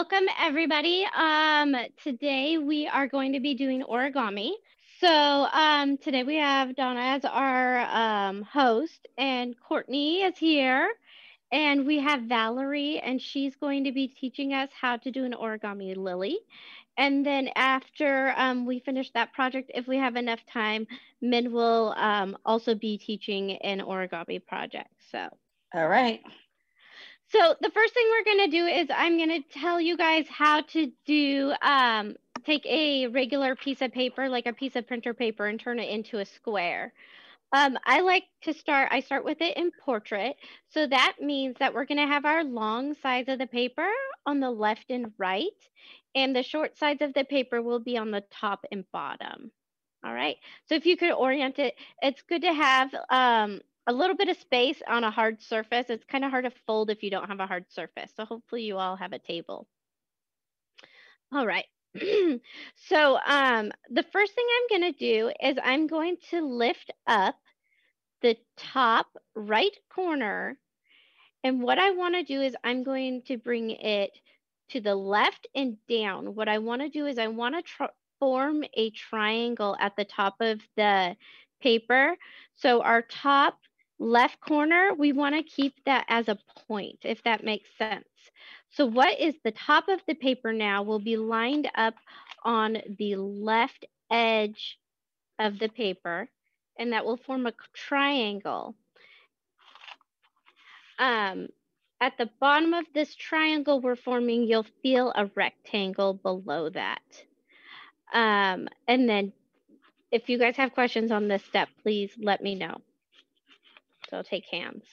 Welcome everybody. Um, today we are going to be doing origami. So um, today we have Donna as our um, host and Courtney is here. And we have Valerie and she's going to be teaching us how to do an origami lily. And then after um, we finish that project, if we have enough time, Min will um, also be teaching an origami project. So. All right. So the first thing we're going to do is I'm going to tell you guys how to do, um, take a regular piece of paper, like a piece of printer paper and turn it into a square. Um, I like to start, I start with it in portrait. So that means that we're gonna have our long sides of the paper on the left and right, and the short sides of the paper will be on the top and bottom. All right, so if you could orient it, it's good to have um, a little bit of space on a hard surface. It's kind of hard to fold if you don't have a hard surface. So hopefully you all have a table. All right. so um, the first thing I'm going to do is I'm going to lift up the top right corner. And what I want to do is I'm going to bring it to the left and down. What I want to do is I want to form a triangle at the top of the paper. So our top left corner, we want to keep that as a point, if that makes sense. So what is the top of the paper now will be lined up on the left edge of the paper, and that will form a triangle. Um, at the bottom of this triangle we're forming, you'll feel a rectangle below that. Um, and then if you guys have questions on this step, please let me know. So I'll take hands.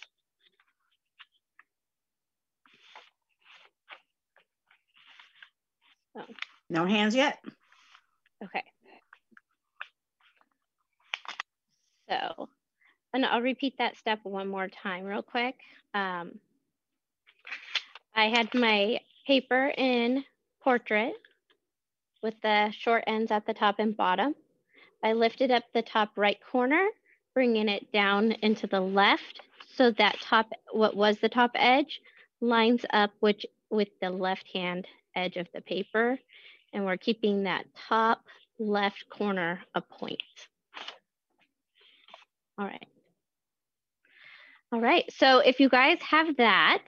Oh. No hands yet. Okay. So, and I'll repeat that step one more time real quick. Um, I had my paper in portrait with the short ends at the top and bottom. I lifted up the top right corner bringing it down into the left so that top, what was the top edge, lines up which, with the left hand edge of the paper. And we're keeping that top left corner a point. All right. All right, so if you guys have that,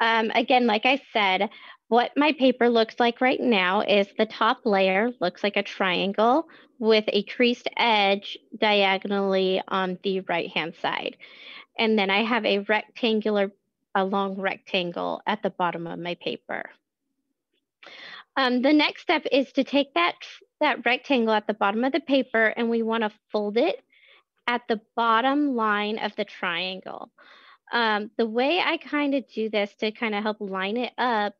um, again, like I said, what my paper looks like right now is the top layer looks like a triangle with a creased edge diagonally on the right hand side. And then I have a rectangular, a long rectangle at the bottom of my paper. Um, the next step is to take that, that rectangle at the bottom of the paper and we wanna fold it at the bottom line of the triangle. Um, the way I kind of do this to kind of help line it up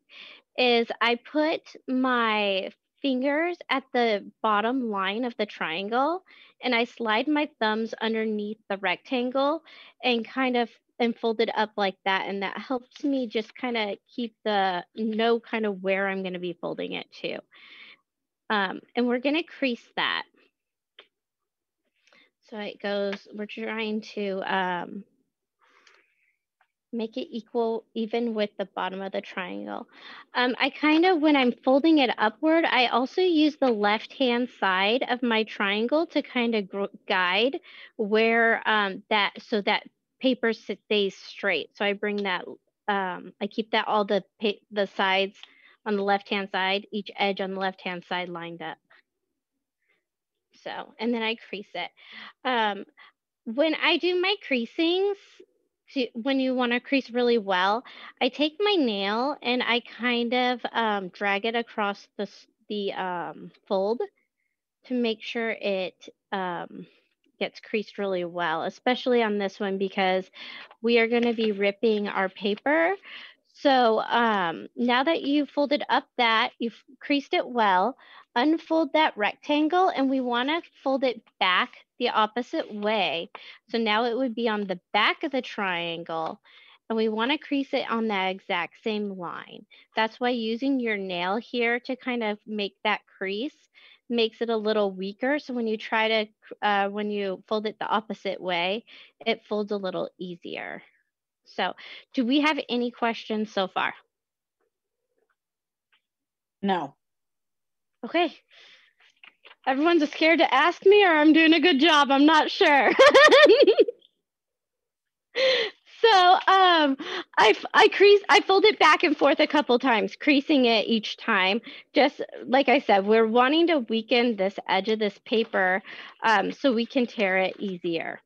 is I put my fingers at the bottom line of the triangle and I slide my thumbs underneath the rectangle and kind of and fold it up like that. And that helps me just kind of keep the know kind of where I'm going to be folding it to. Um, and we're going to crease that. So it goes, we're trying to um, make it equal even with the bottom of the triangle. Um, I kind of, when I'm folding it upward, I also use the left hand side of my triangle to kind of guide where um, that, so that paper stays straight. So I bring that, um, I keep that all the, the sides on the left hand side, each edge on the left hand side lined up. So, and then I crease it. Um, when I do my creasings, to when you want to crease really well, I take my nail and I kind of um, drag it across the the um, fold to make sure it um, gets creased really well, especially on this one because we are going to be ripping our paper. So um, now that you've folded up that, you've creased it well, unfold that rectangle and we want to fold it back the opposite way. So now it would be on the back of the triangle and we want to crease it on that exact same line. That's why using your nail here to kind of make that crease makes it a little weaker. So when you try to, uh, when you fold it the opposite way, it folds a little easier. So do we have any questions so far? No. Okay. Everyone's scared to ask me, or I'm doing a good job. I'm not sure. so um, I I crease I fold it back and forth a couple times, creasing it each time. Just like I said, we're wanting to weaken this edge of this paper um, so we can tear it easier.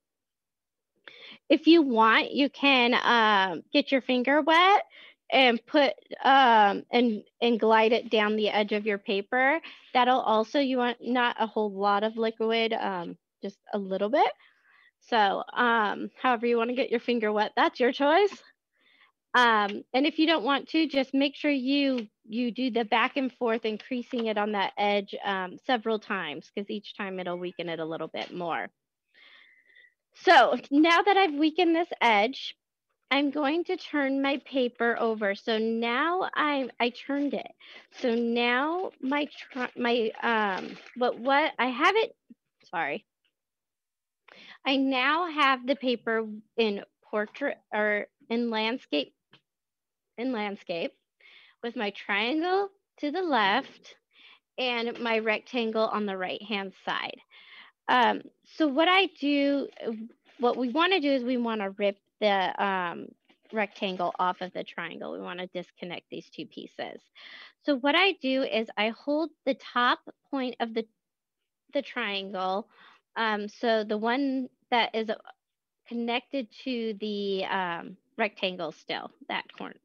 If you want, you can um, get your finger wet and put um, and and glide it down the edge of your paper. That'll also you want not a whole lot of liquid, um, just a little bit. So um, however you want to get your finger wet, that's your choice. Um, and if you don't want to, just make sure you you do the back and forth increasing it on that edge um, several times because each time it'll weaken it a little bit more. So now that I've weakened this edge, I'm going to turn my paper over. So now I I turned it. So now my my um but what I have it sorry. I now have the paper in portrait or in landscape in landscape with my triangle to the left and my rectangle on the right hand side. Um, so what I do, what we want to do is we want to rip the um, rectangle off of the triangle. We want to disconnect these two pieces. So what I do is I hold the top point of the, the triangle. Um, so the one that is connected to the um, rectangle still, that corner.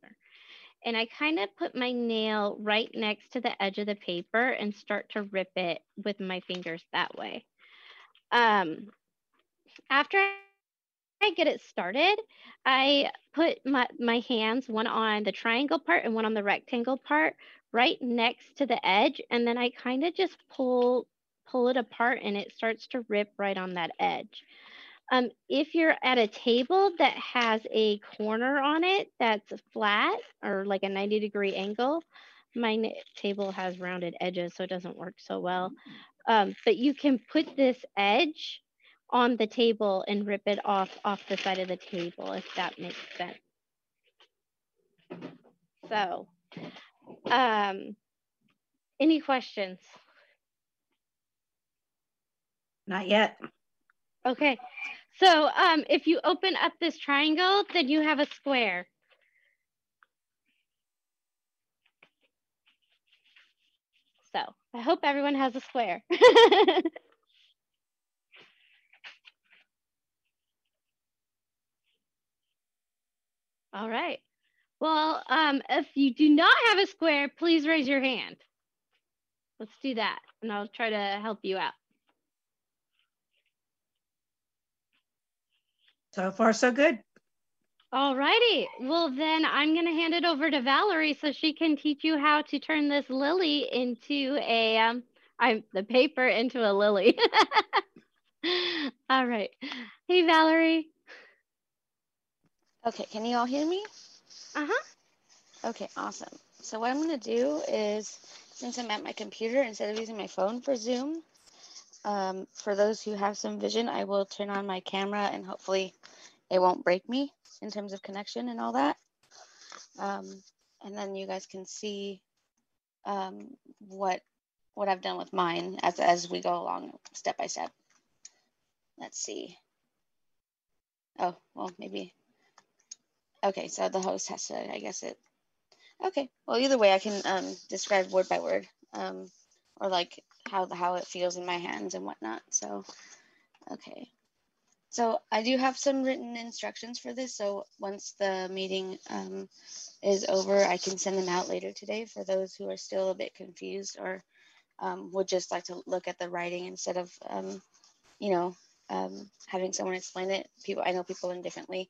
And I kind of put my nail right next to the edge of the paper and start to rip it with my fingers that way. Um, after I get it started, I put my, my hands, one on the triangle part and one on the rectangle part, right next to the edge. And then I kind of just pull, pull it apart and it starts to rip right on that edge. Um, if you're at a table that has a corner on it that's flat or like a 90 degree angle, my table has rounded edges, so it doesn't work so well. Um, but you can put this edge on the table and rip it off off the side of the table, if that makes sense. So, um, any questions? Not yet. Okay, so um, if you open up this triangle, then you have a square. So I hope everyone has a square. All right. Well, um, if you do not have a square, please raise your hand. Let's do that, and I'll try to help you out. So far, so good. All righty. Well, then I'm going to hand it over to Valerie so she can teach you how to turn this lily into a, um, I'm the paper into a lily. All right. Hey, Valerie. Okay, can you all hear me? Uh-huh. Okay, awesome. So what I'm gonna do is, since I'm at my computer, instead of using my phone for Zoom, um, for those who have some vision, I will turn on my camera and hopefully it won't break me in terms of connection and all that. Um, and then you guys can see um, what what I've done with mine as, as we go along step by step. Let's see. Oh, well, maybe Okay, so the host has to, I guess it. Okay, well, either way, I can um, describe word by word, um, or like how how it feels in my hands and whatnot. So, okay, so I do have some written instructions for this. So once the meeting um, is over, I can send them out later today for those who are still a bit confused or um, would just like to look at the writing instead of, um, you know, um, having someone explain it. People, I know people learn differently.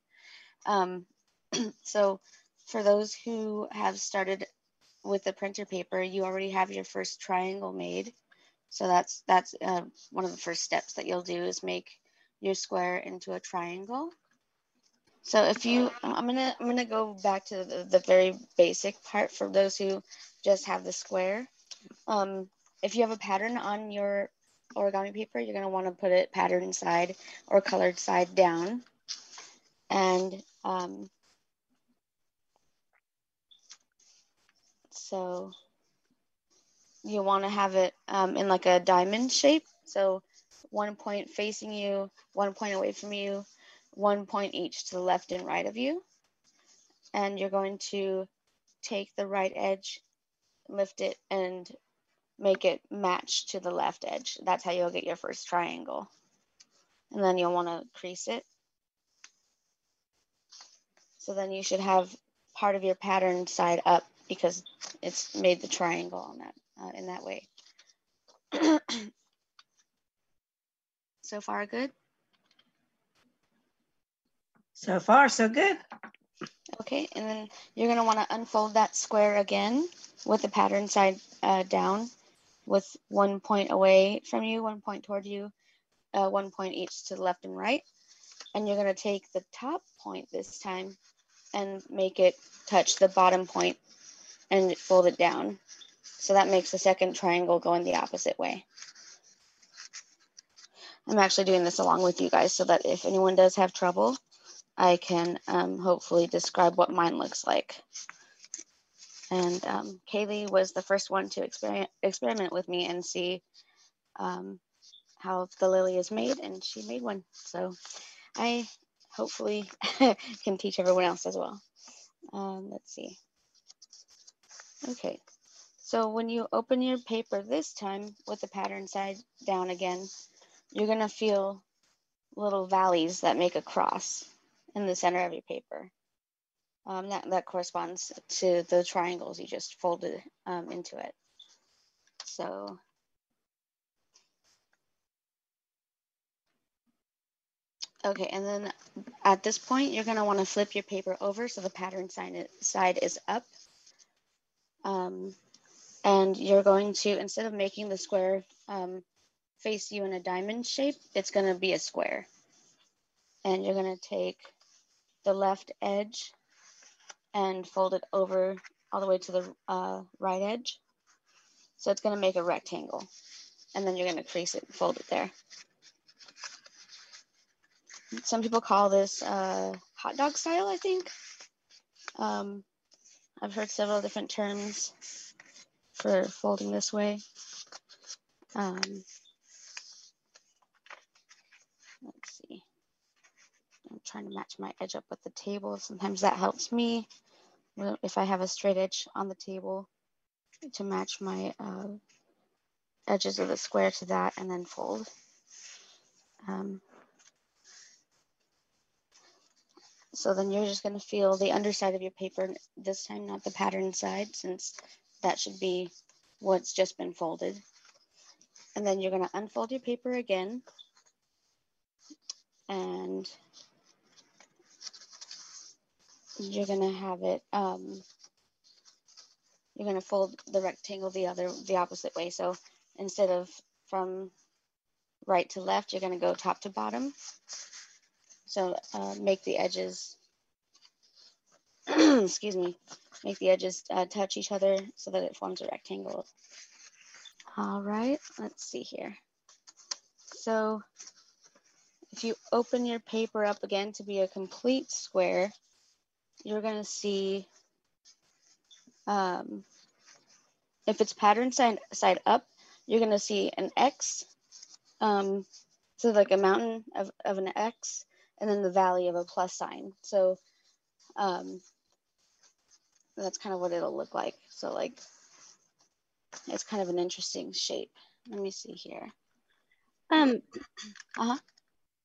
Um, so for those who have started with the printer paper, you already have your first triangle made. So that's that's uh, one of the first steps that you'll do is make your square into a triangle. So if you, I'm gonna I'm gonna go back to the, the very basic part for those who just have the square. Um, if you have a pattern on your origami paper, you're gonna want to put it pattern side or colored side down. And um, So you want to have it um, in like a diamond shape. So one point facing you, one point away from you, one point each to the left and right of you. And you're going to take the right edge, lift it, and make it match to the left edge. That's how you'll get your first triangle. And then you'll want to crease it. So then you should have part of your pattern side up because it's made the triangle on that uh, in that way. so far good? So far, so good. Okay, and then you're gonna wanna unfold that square again with the pattern side uh, down with one point away from you, one point toward you, uh, one point each to the left and right. And you're gonna take the top point this time and make it touch the bottom point and fold it down. So that makes the second triangle go in the opposite way. I'm actually doing this along with you guys so that if anyone does have trouble, I can um, hopefully describe what mine looks like. And um, Kaylee was the first one to experiment, experiment with me and see um, how the lily is made, and she made one. So I hopefully can teach everyone else as well. Um, let's see. Okay, so when you open your paper this time with the pattern side down again, you're gonna feel little valleys that make a cross in the center of your paper. Um, that, that corresponds to the triangles you just folded um, into it. So Okay, and then at this point, you're gonna wanna flip your paper over so the pattern side, side is up. Um, and you're going to, instead of making the square um, face you in a diamond shape, it's gonna be a square. And you're gonna take the left edge and fold it over all the way to the uh, right edge. So it's gonna make a rectangle. And then you're gonna crease it, and fold it there. Some people call this uh, hot dog style, I think. Um, I've heard several different terms for folding this way. Um, let's see. I'm trying to match my edge up with the table. Sometimes that helps me if I have a straight edge on the table to match my uh, edges of the square to that and then fold. Um, So then you're just going to feel the underside of your paper this time, not the pattern side, since that should be what's just been folded. And then you're going to unfold your paper again. And you're going to have it, um, you're going to fold the rectangle the other, the opposite way. So instead of from right to left, you're going to go top to bottom. So uh, make the edges, excuse me, make the edges uh, touch each other so that it forms a rectangle. All right, let's see here. So if you open your paper up again to be a complete square, you're gonna see, um, if it's pattern side, side up, you're gonna see an X, um, so like a mountain of, of an X, and then the valley of a plus sign. So um, that's kind of what it'll look like. So like, it's kind of an interesting shape. Let me see here. Um, uh-huh.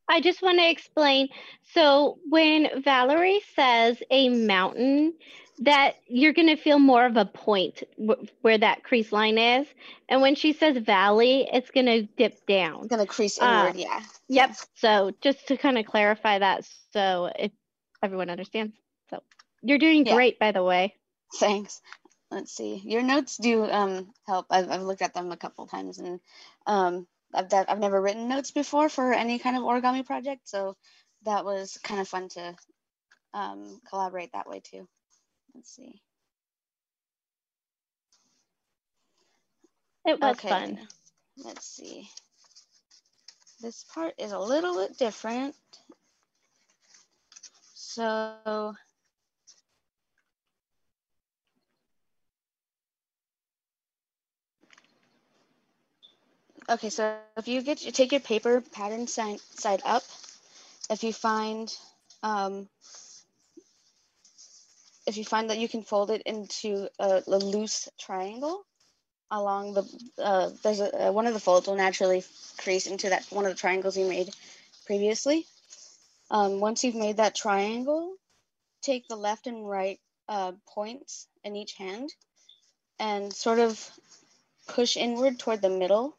I just want to explain. So when Valerie says a mountain, that you're going to feel more of a point where that crease line is. And when she says valley, it's going to dip down. It's going to crease inward, uh, yeah. Yep. So just to kind of clarify that so if everyone understands. So you're doing yeah. great, by the way. Thanks. Let's see. Your notes do um, help. I've, I've looked at them a couple times and um, I've, I've never written notes before for any kind of origami project. So that was kind of fun to um, collaborate that way too. Let's see. It was okay. fun. Let's see. This part is a little bit different. So Okay, so if you get you take your paper pattern side, side up, if you find um, if you find that you can fold it into a, a loose triangle along the uh, there's a, uh, one of the folds will naturally crease into that one of the triangles you made previously. Um, once you've made that triangle, take the left and right uh, points in each hand and sort of push inward toward the middle.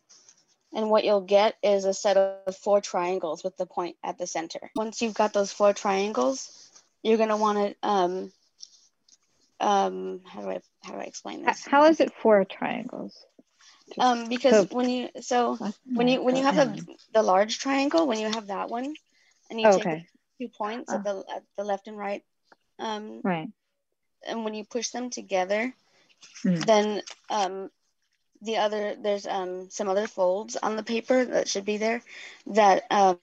And what you'll get is a set of four triangles with the point at the center. Once you've got those four triangles, you're going to want to, um, um, how do I, how do I explain this? How is it four triangles? Um, because So- when you, so when you, when you have the, the large triangle, when you have that one and you take two points at the, at the left and right, um, right. and when you push them together, Mhm. then um, the other there's um, some other folds on the paper that should be there that um,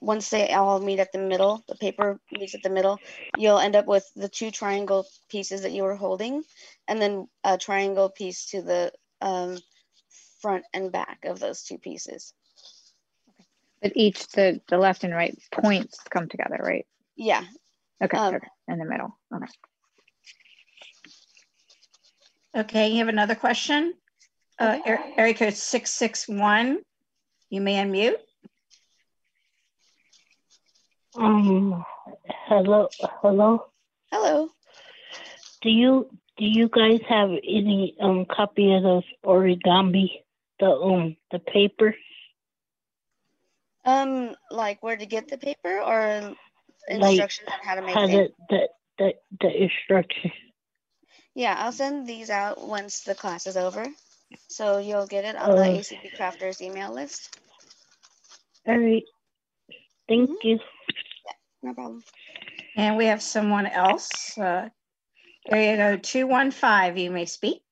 once they all meet at the middle, the paper meets at the middle, you'll end up with the two triangle pieces that you were holding, and then a triangle piece to the um, front and back of those two pieces. okay. But each, the, the left and right points come together, right? Yeah, Okay, Um, okay, in the middle. Okay. Okay, you have another question? Uh, area code 661. You may unmute. Um, hello, hello. hello. Do you do you guys have any um copy of those origami, the um the paper? Um, like where to get the paper or Like, instructions on how to make How things? the the the the instruction? Yeah, I'll send these out once the class is over. So you'll get it on the Oh. ACP Crafters email list. All right. Thank Mhm. you. No problem. And we have someone else. Uh, area code 215. You may speak.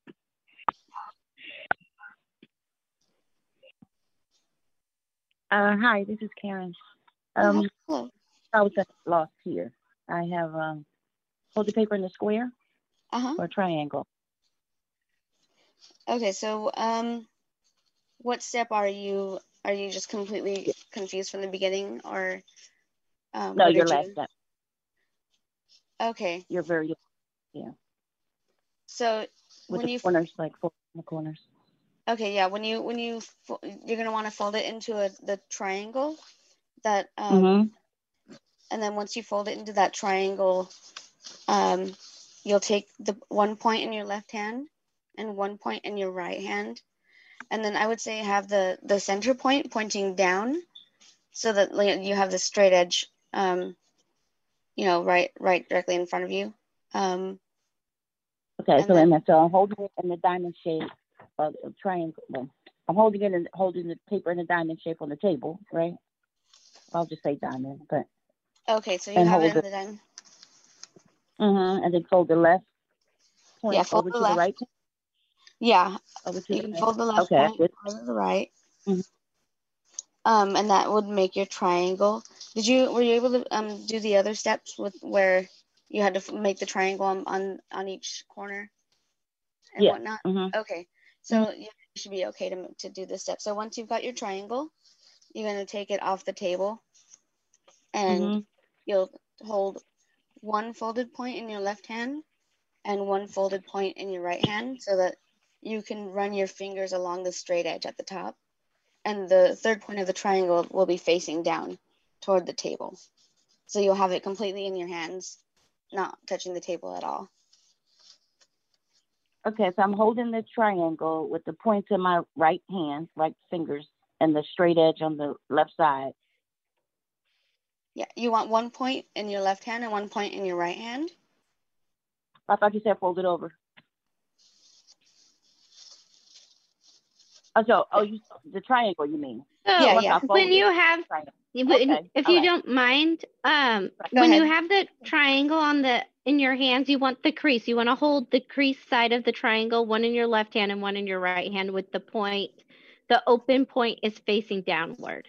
Uh, hi, this is Karen. Um, Hello. I was lost here. I have um, hold the paper in the square Uh-huh. or triangle. Okay, so um what step are you are you just completely confused from the beginning or um No, your last you- step. Okay. You're very yeah. So with when you corners like four in the corners. okay, yeah, when you when you you're going to want to fold it into a the triangle that um Mhm. and then once you fold it into that triangle, um, you'll take the one point in your left hand and one point in your right hand, and then I would say have the the center point pointing down, so that you have the straight edge, um, you know, right right directly in front of you. Um, Okay, so then- then so I'm holding it in the diamond shape of a triangle. Well, I'm holding it and holding the paper in a diamond shape on the table, right? I'll just say diamond, but okay, so you have it in the diamond. Mhm. And then fold the left point Yeah, fold over the to left. the right. Yeah, Over to you the can right. fold the left Okay, point good. over to the right. Mhm. Um, and that would make your triangle. Did you were you able to um do the other steps with where you had to f- make the triangle on on, on each corner and Yeah. whatnot? Mhm. Okay, so yeah, you should be okay to to do this step. So once you've got your triangle, you're gonna take it off the table, and Mhm. you'll hold one folded point in your left hand and one folded point in your right hand so that you can run your fingers along the straight edge at the top. And the third point of the triangle will be facing down toward the table. So you'll have it completely in your hands, not touching the table at all. Okay, so I'm holding the triangle with the points in my right hand, right fingers, and the straight edge on the left side. Yeah, you want one point in your left hand and one point in your right hand. I thought you said fold it over. Oh, so, oh, you the triangle, you mean? So Yeah, yeah. I fold when it, you have triangle. You Okay, if all you right. don't mind, um, Go when you have the triangle on the in your hands, you want the crease. You want to hold the crease side of the triangle, one in your left hand and one in your right hand, with the point. The open point is facing downward.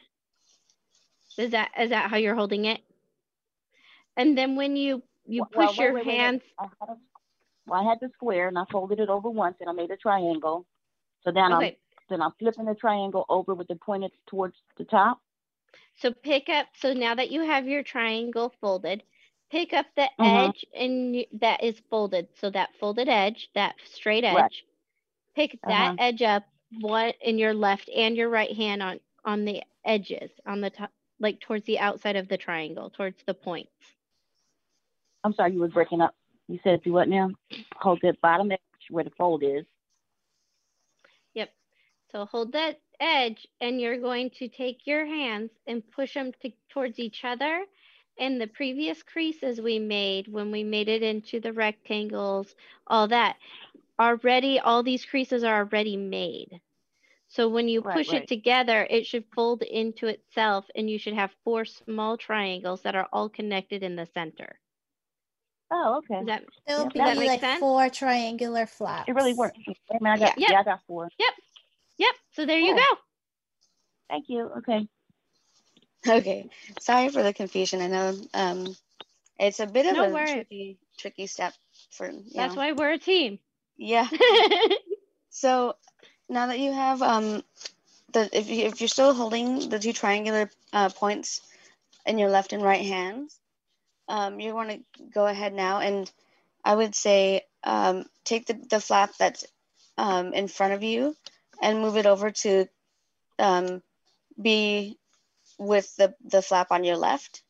Is that is that how you're holding it? And then when you you Well, push wait, your wait, wait, wait. hands. I had a- Well, I had the square and I folded it over once and I made a triangle. So then I'm Okay, and I'm flipping the triangle over with the pointed towards the top. So pick up, so now that you have your triangle folded, pick up the Mhm. edge and that is folded. So that folded edge, that straight edge, Right. pick that edge up one in your left and your right hand on, on the edges, on the top, like towards the outside of the triangle, towards the points. I'm sorry, you were breaking up. You said do what now? Hold the bottom edge where the fold is. Yep. So hold that edge and you're going to take your hands and push them to, towards each other. And the previous creases we made when we made it into the rectangles, all that, already, all these creases are already made. So when you Right, push right. it together, it should fold into itself and you should have four small triangles that are all connected in the center. Oh, okay. Does that, It'll Yeah, be that like sense? four triangular flaps. It really works. Wait a minute, I got, Yeah. yeah, I got four. yep, Yep. so there you go. Thank you. Okay. Okay, sorry for the confusion. I know um, it's a bit of No a worries. tricky, tricky step for That's know. why we're a team. Yeah. So now that you have um, the if you if you're still holding the two triangular uh, points in your left and right hands, um, you want to go ahead now and I would say um, take the the flap that's um, in front of you and move it over to um, be with the the flap on your left,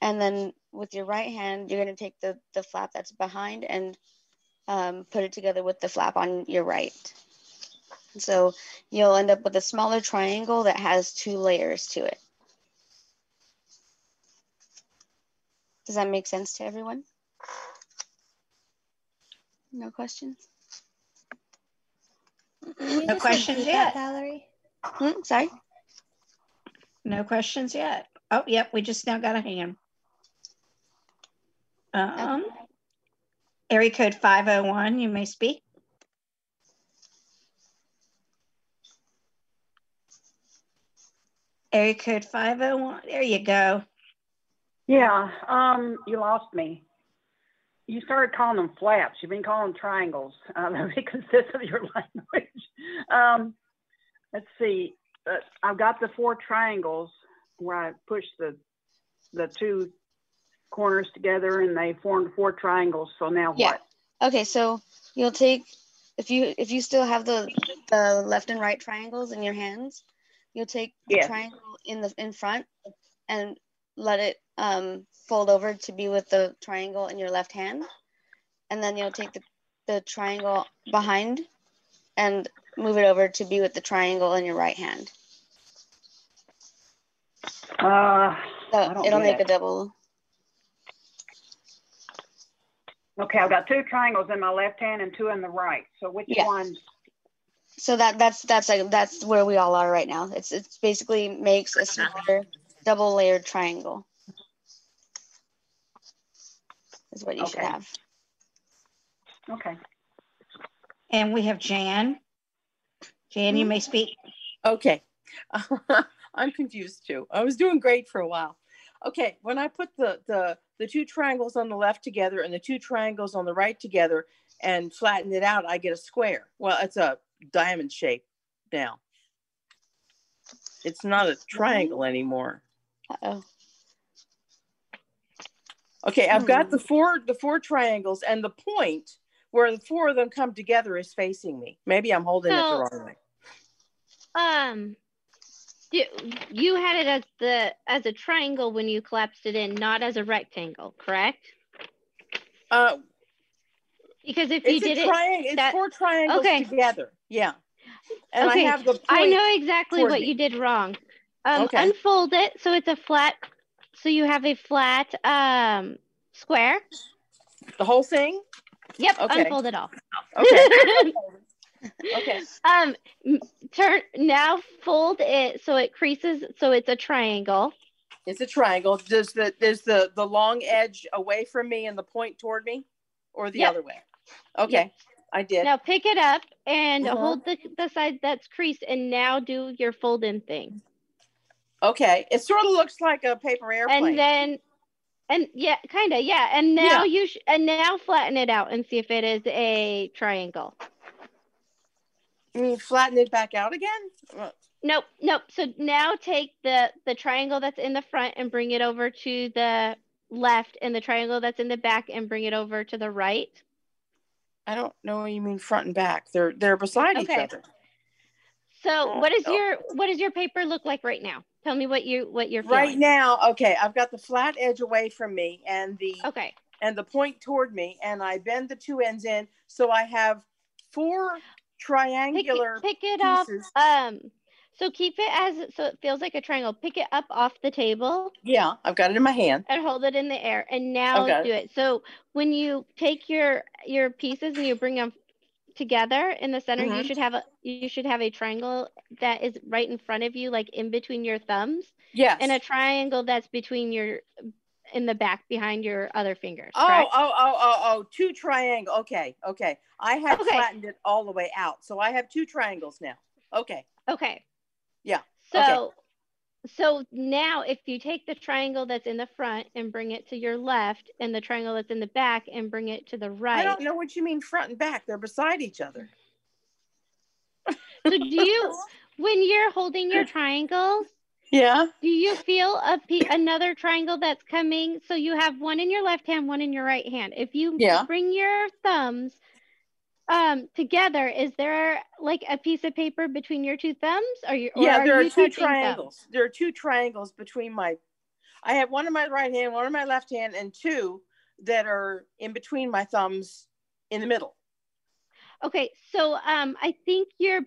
and then with your right hand you're going to take the the flap that's behind and um, put it together with the flap on your right. So you'll end up with a smaller triangle that has two layers to it. Does that make sense to everyone? No questions? No questions yet. that, Valerie? Hmm, sorry? No questions yet. Oh, yep, we just now got a hand. Um, area code 501, you may speak. Area code 501, there you go. Yeah, um, you lost me. You started calling them flaps. You've been calling them triangles. Um, because of your language. Um, let's see. Uh, I've got the four triangles where I pushed the the two corners together and they formed four triangles. So now Yeah. what? Okay, so you'll take if you if you still have the the left and right triangles in your hands, you'll take the Yeah. triangle in the in front and let it um, fold over to be with the triangle in your left hand, and then you'll take the the triangle behind and move it over to be with the triangle in your right hand. Uh, So it'll make a double. okay, I've got two triangles in my left hand and two in the right. So which one? So that that's that's like that's where we all are right now. It's it's basically makes a smaller double layered triangle. Is what you should have. Okay. And we have Jan. Jan, you may speak. Okay. I'm confused too. I was doing great for a while. Okay, when I put the, the the two triangles on the left together and the two triangles on the right together and flatten it out, I get a square. Well, it's a diamond shape now. It's not a triangle anymore. Uh-oh. Okay, I've got Hmm. the four the four triangles and the point where the four of them come together is facing me. Maybe I'm holding it the wrong way. Um, you, you had it as the as a triangle when you collapsed it in, not as a rectangle, correct? Uh, Because if you it's did it. It's that- four triangles okay. together. Yeah. And Okay, I have the. I know exactly what me. you did wrong. Um, Okay. unfold it so it's a flat. So you have a flat um square. the whole thing. Yep, Okay. unfold it all. Okay. okay. um, turn now. Fold it so it creases so it's a triangle. It's a triangle. Does the there's the the long edge away from me and the point toward me, or the Yep. other way? Okay, I did. Now pick it up and Uh-huh. hold the the side that's creased, and now do your fold in thing. Okay, it sort of looks like a paper airplane. and then and yeah kind of yeah and now you sh- and now flatten it out and see if it is a triangle You mean flatten it back out again? Uh, Nope, nope. So now take the the triangle that's in the front and bring it over to the left, and the triangle that's in the back and bring it over to the right. I don't know what you mean front and back. They're they're beside each Okay. other. So Oh, what is your what does your paper look like right now? Tell me what you what you're Right now, okay, I've got the flat edge away from me and the Okay. and the point toward me, and I bend the two ends in, so I have four Pick triangular it, pick it up. pieces. Um. So keep it as so it feels like a triangle. Pick it up off the table Yeah, I've got it in my hand. and hold it in the air. And now do it. So when you take your your pieces and you bring them together in the center, you Mhm. should have a you should have a triangle that is right in front of you, like in between your thumbs, Yes. and a triangle that's between your in the back behind your other fingers. Oh, correct? oh, oh, oh, oh, two triangle. Okay, okay. I had Okay. flattened it all the way out, so I have two triangles now. Okay. Okay. Yeah, So so now if you take the triangle that's in the front and bring it to your left and the triangle that's in the back and bring it to the right. I don't know what you mean front and back. They're beside each other. So do you when you're holding your triangles, Yeah. do you feel a pe- another triangle that's coming? So you have one in your left hand, one in your right hand. If you Yeah. bring your thumbs um together, is there like a piece of paper between your two thumbs? Or you or yeah, are there are you two touching thumbs? triangles. There are two triangles between my. I have one in my right hand, one in my left hand, and two that are in between my thumbs in the middle. Okay, so um, I think you're.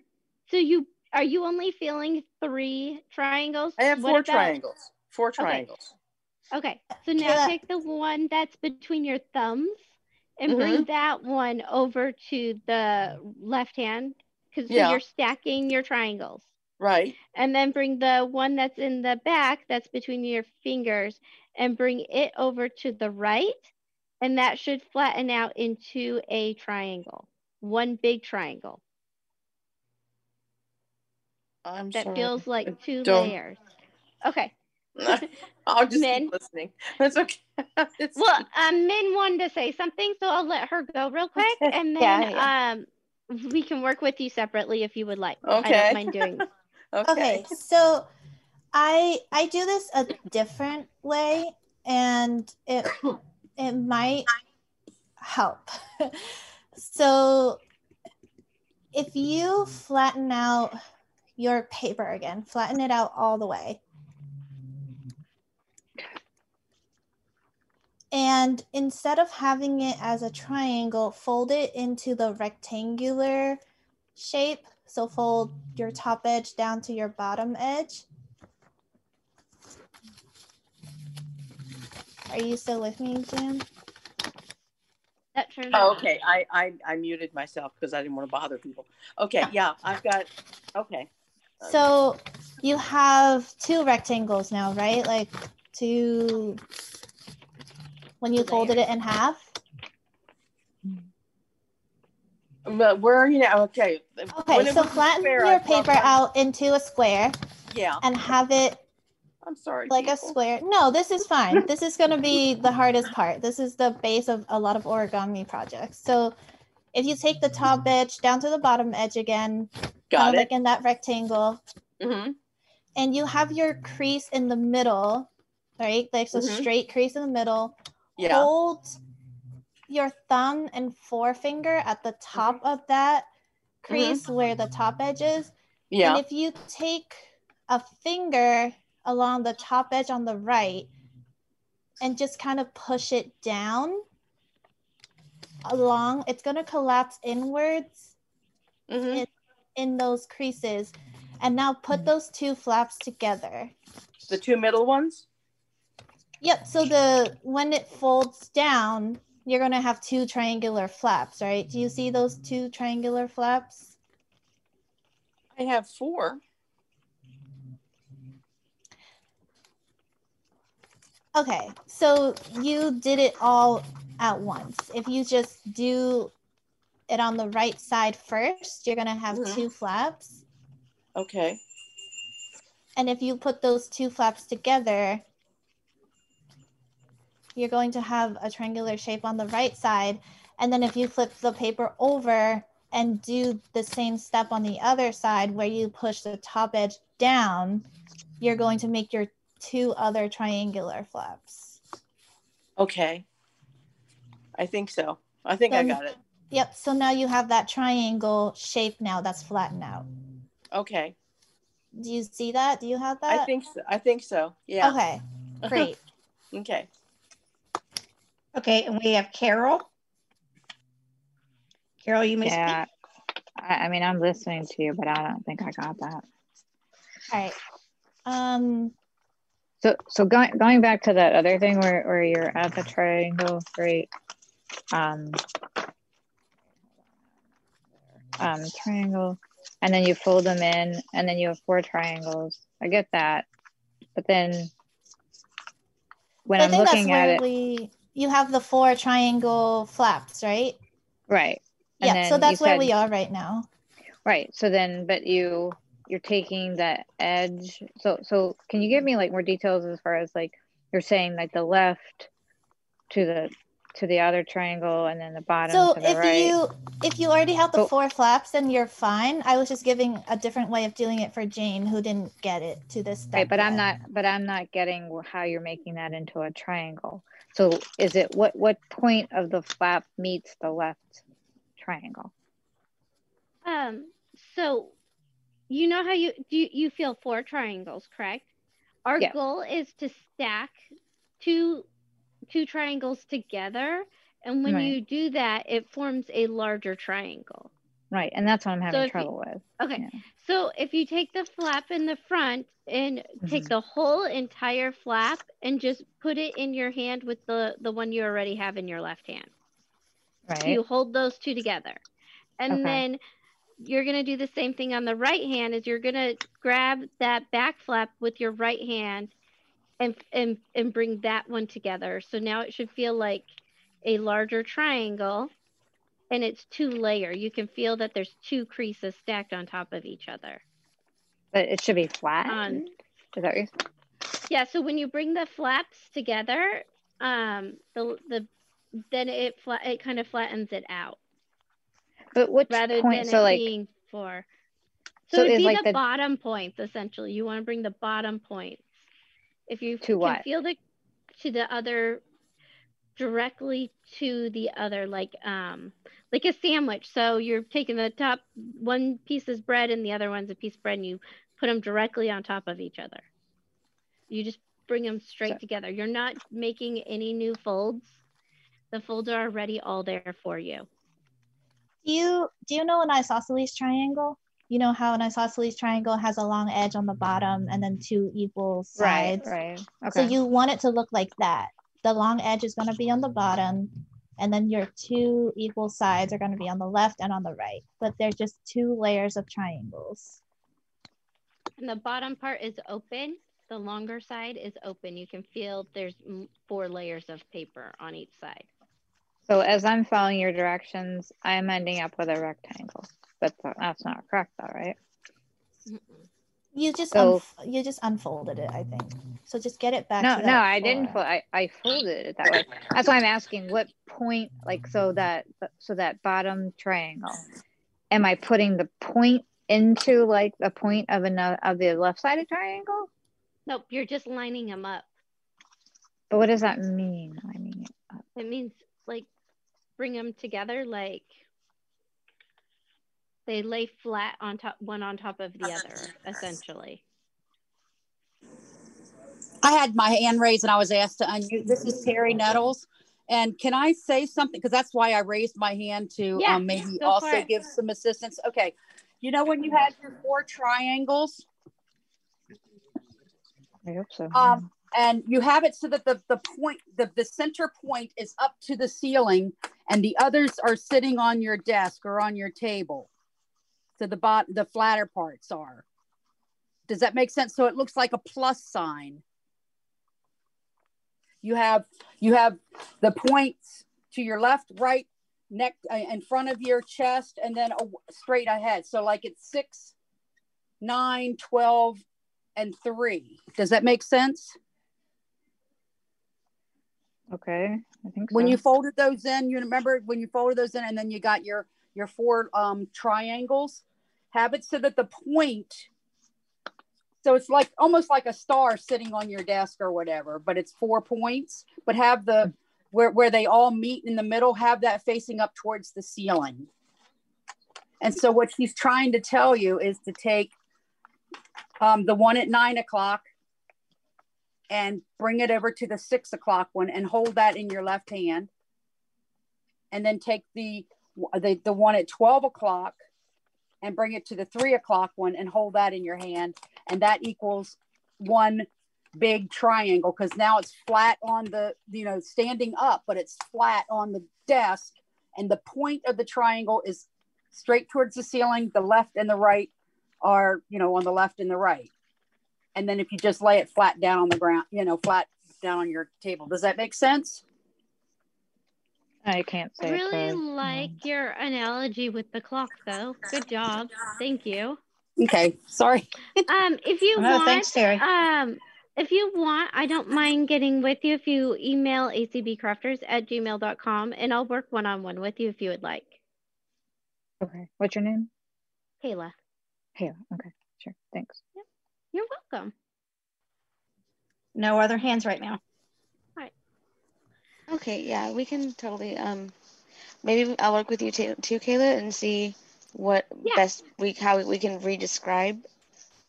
So you are you only feeling three triangles? I have What four about- triangles. Four triangles. Okay, so now Kayla- take the one that's between your thumbs and Mm-hmm. bring that one over to the left hand because Yeah. you're stacking your triangles. Right. And then bring the one that's in the back that's between your fingers and bring it over to the right. And that should flatten out into a triangle, one big triangle. I'm that sorry. feels like two layers. Okay. I'll just Min. keep listening. That's okay. It's- Well, um, Min wanted to say something, so I'll let her go real quick, and then Yeah, um, we can work with you separately if you would like. I Okay. don't mind doing. okay. Okay, so I I do this a different way and it it might help. so if you flatten out your paper again, flatten it out all the way. And instead of having it as a triangle, fold it into the rectangular shape. So fold your top edge down to your bottom edge. Are you still with me, Jim? That turns Oh, okay. I, I I muted myself because I didn't want to bother people. Okay. Yeah, I've got. Okay. So you have two rectangles now, right? Like two, when you folded it in half. But where are you now? Okay. Okay, so flatten square, your paper out into a square Yeah. and have it I'm sorry. like a square. No, this is fine. this is going to be the hardest part. This is the base of a lot of origami projects. So if you take the top edge down to the bottom edge again, Got it. like in that rectangle, mm-hmm. and you have your crease in the middle, right? Like so Mhm. straight crease in the middle. Yeah. Hold your thumb and forefinger at the top of that crease where the top edge is. Yeah. And if you take a finger along the top edge on the right and just kind of push it down along, it's going to collapse inwards hmm in those creases. And now put those two flaps together. The two middle ones. Yep. So the when it folds down, you're going to have two triangular flaps, right? Do you see those two triangular flaps? I have four. Okay, so you did it all at once. If you just do it on the right side first, you're gonna have Mhm. two flaps. Okay. And if you put those two flaps together, you're going to have a triangular shape on the right side. And then if you flip the paper over and do the same step on the other side where you push the top edge down, you're going to make your two other triangular flaps. Okay. I think so. I think I got it. Yep. So now you have that triangle shape now that's flattened out. Okay. Do you see that? Do you have that? I think so. I think so. Yeah. Okay. Great. Okay. Okay, and we have Carol. Carol, you may Yeah. speak. I, I mean, I'm listening to you, but I don't think I got that. All right. Um. So, so going going back to that other thing where where you're at the triangle, right? Um, um, triangle, and then you fold them in, and then you have four triangles. I get that, but then when I I'm looking at it, we you have the four triangle flaps, right? right? And Yeah. So that's where said- we are right now. Right. So then, but you you're taking that edge. So so can you give me like more details as far as like you're saying like the left to the to the other triangle and then the bottom So to the if right. you if you already have the So- four flaps, then you're fine. I was just giving a different way of doing it for Jane, who didn't get it to this step. Right, but I'm not but I'm not getting how you're making that into a triangle. So is it what what point of the flap meets the left triangle? Um, so you know how you do you, you feel four triangles, correct? Our Yeah. goal is to stack two two triangles together, and when Right. you do that, it forms a larger triangle. Right, and that's what I'm having you- trouble with. Okay. Yeah. So if you take the flap in the front and take Mhm. the whole entire flap and just put it in your hand with the the one you already have in your left hand. Right. You hold those two together. And Okay. then you're going to do the same thing on the right hand is you're going to grab that back flap with your right hand and and and bring that one together. So now it should feel like a larger triangle and it's two layer. You can feel that there's two creases stacked on top of each other. but it should be flat. Is that what yeah, so when you bring the flaps together, um the the then it flat it kind of flattens it out. But what rather point? than So it like being four. So, So it'd be like the, the- bottom points essentially. You want to bring the bottom points. If you To can what? feel the to the other directly to the other like um like a sandwich. So you're taking the top one piece is bread and the other one's a piece of bread and you put them directly on top of each other. You just bring them straight So- together. You're not making any new folds. The folds are already all there for you. Do you do you know an isosceles triangle? You know how an isosceles triangle has a long edge on the bottom and then two equal sides. right. So Okay. So you want it to look like that. The long edge is going to be on the bottom, and then your two equal sides are going to be on the left and on the right. But they're just two layers of triangles. And the bottom part is open. The longer side is open. You can feel there's four layers of paper on each side. So as I'm following your directions, I'm ending up with a rectangle. But th- that's not correct though, right? You just So- unf- you just unfolded it, I think. So just get it back. No, to no, that I didn't. four. Fo- I, I folded it that way. That's why I'm asking what point, like, so that so that bottom triangle. Am I putting the point into like the point of another of the left sided triangle? Nope, you're just lining them up. But what does that mean? I mean, uh, It means like bring them together like they lay flat on top one on top of the other essentially. I had my hand raised and I was asked to unmute. This is Terry Nettles. And can I say something? Because that's why I raised my hand to Yeah, um, maybe go for also give some assistance. Okay. You know, when you had your four triangles, I hope so. um, and you have it so that the, the point, the, the center point is up to the ceiling and the others are sitting on your desk or on your table. So the bot, the flatter parts are. Does that make sense? So it looks like a plus sign. You have you have the points to your left, right, neck uh, in front of your chest, and then a, straight ahead. So like it's six, nine, twelve, and three. Does that make sense? okay, I think so. When you folded those in, you remember when you folded those in, and then you got your your four um, triangles. Have it so that the point, so it's like almost like a star sitting on your desk or whatever, but it's four points. But have the where where they all meet in the middle, have that facing up towards the ceiling. And so what she's trying to tell you is to take um, the one at nine o'clock and bring it over to the six o'clock one and hold that in your left hand. And then take the, the, the one at 12 o'clock and bring it to the three o'clock one and hold that in your hand. And that equals one big triangle because now it's flat on the, you know, standing up, but it's flat on the desk. And the point of the triangle is straight towards the ceiling. The left and the right are, you know, on the left and the right. And then if you just lay it flat down on the ground, you know, flat down on your table. Does that make sense? I can't say. I really could. like your analogy with the clock, though. Good job. Thank you. Okay, sorry. Um, if you No, want, thanks, Terry. um, if you want, I don't mind getting with you if you email acbcrafters at gmail.com and I'll work one on one with you if you would like. Okay. What's your name? Kayla, Kayla. Okay. Sure. Thanks. Yep. you're welcome. No other hands right now. Okay, yeah, we can totally. Um, maybe I'll work with you too, too Kayla, and see what Yeah. best we how we can re-describe,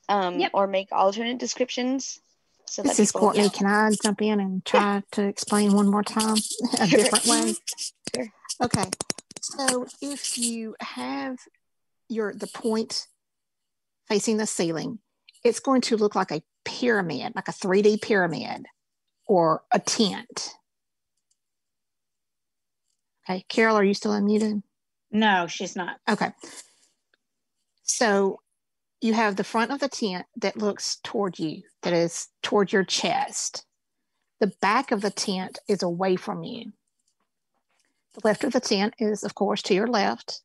um, Yep. or make alternate descriptions. So This that is people Courtney. Can I jump in and try to explain one more time a different way? Sure. Okay. So if you have your the point facing the ceiling, it's going to look like a pyramid, like a 3D pyramid or a tent. Okay. Carol, are you still unmuted? No, she's not. Okay. So you have the front of the tent that looks toward you, that is toward your chest. The back of the tent is away from you. The left of the tent is, of course, to your left.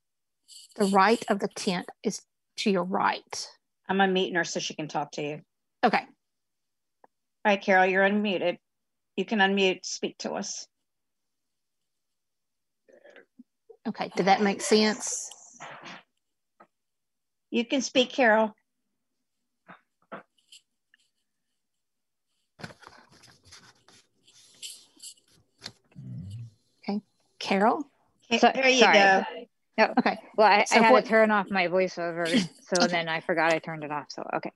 The right of the tent is to your right. I'm unmuting her so she can talk to you. Okay. All right, Carol, you're unmuted. You can unmute, speak to us. Okay. Did that make sense? You can speak, Carol. Okay, Carol? Okay, So- there you sorry. go. No. Okay. Well, I, So I had what- to turn off my voiceover, so Okay. then I forgot I turned it off. So okay.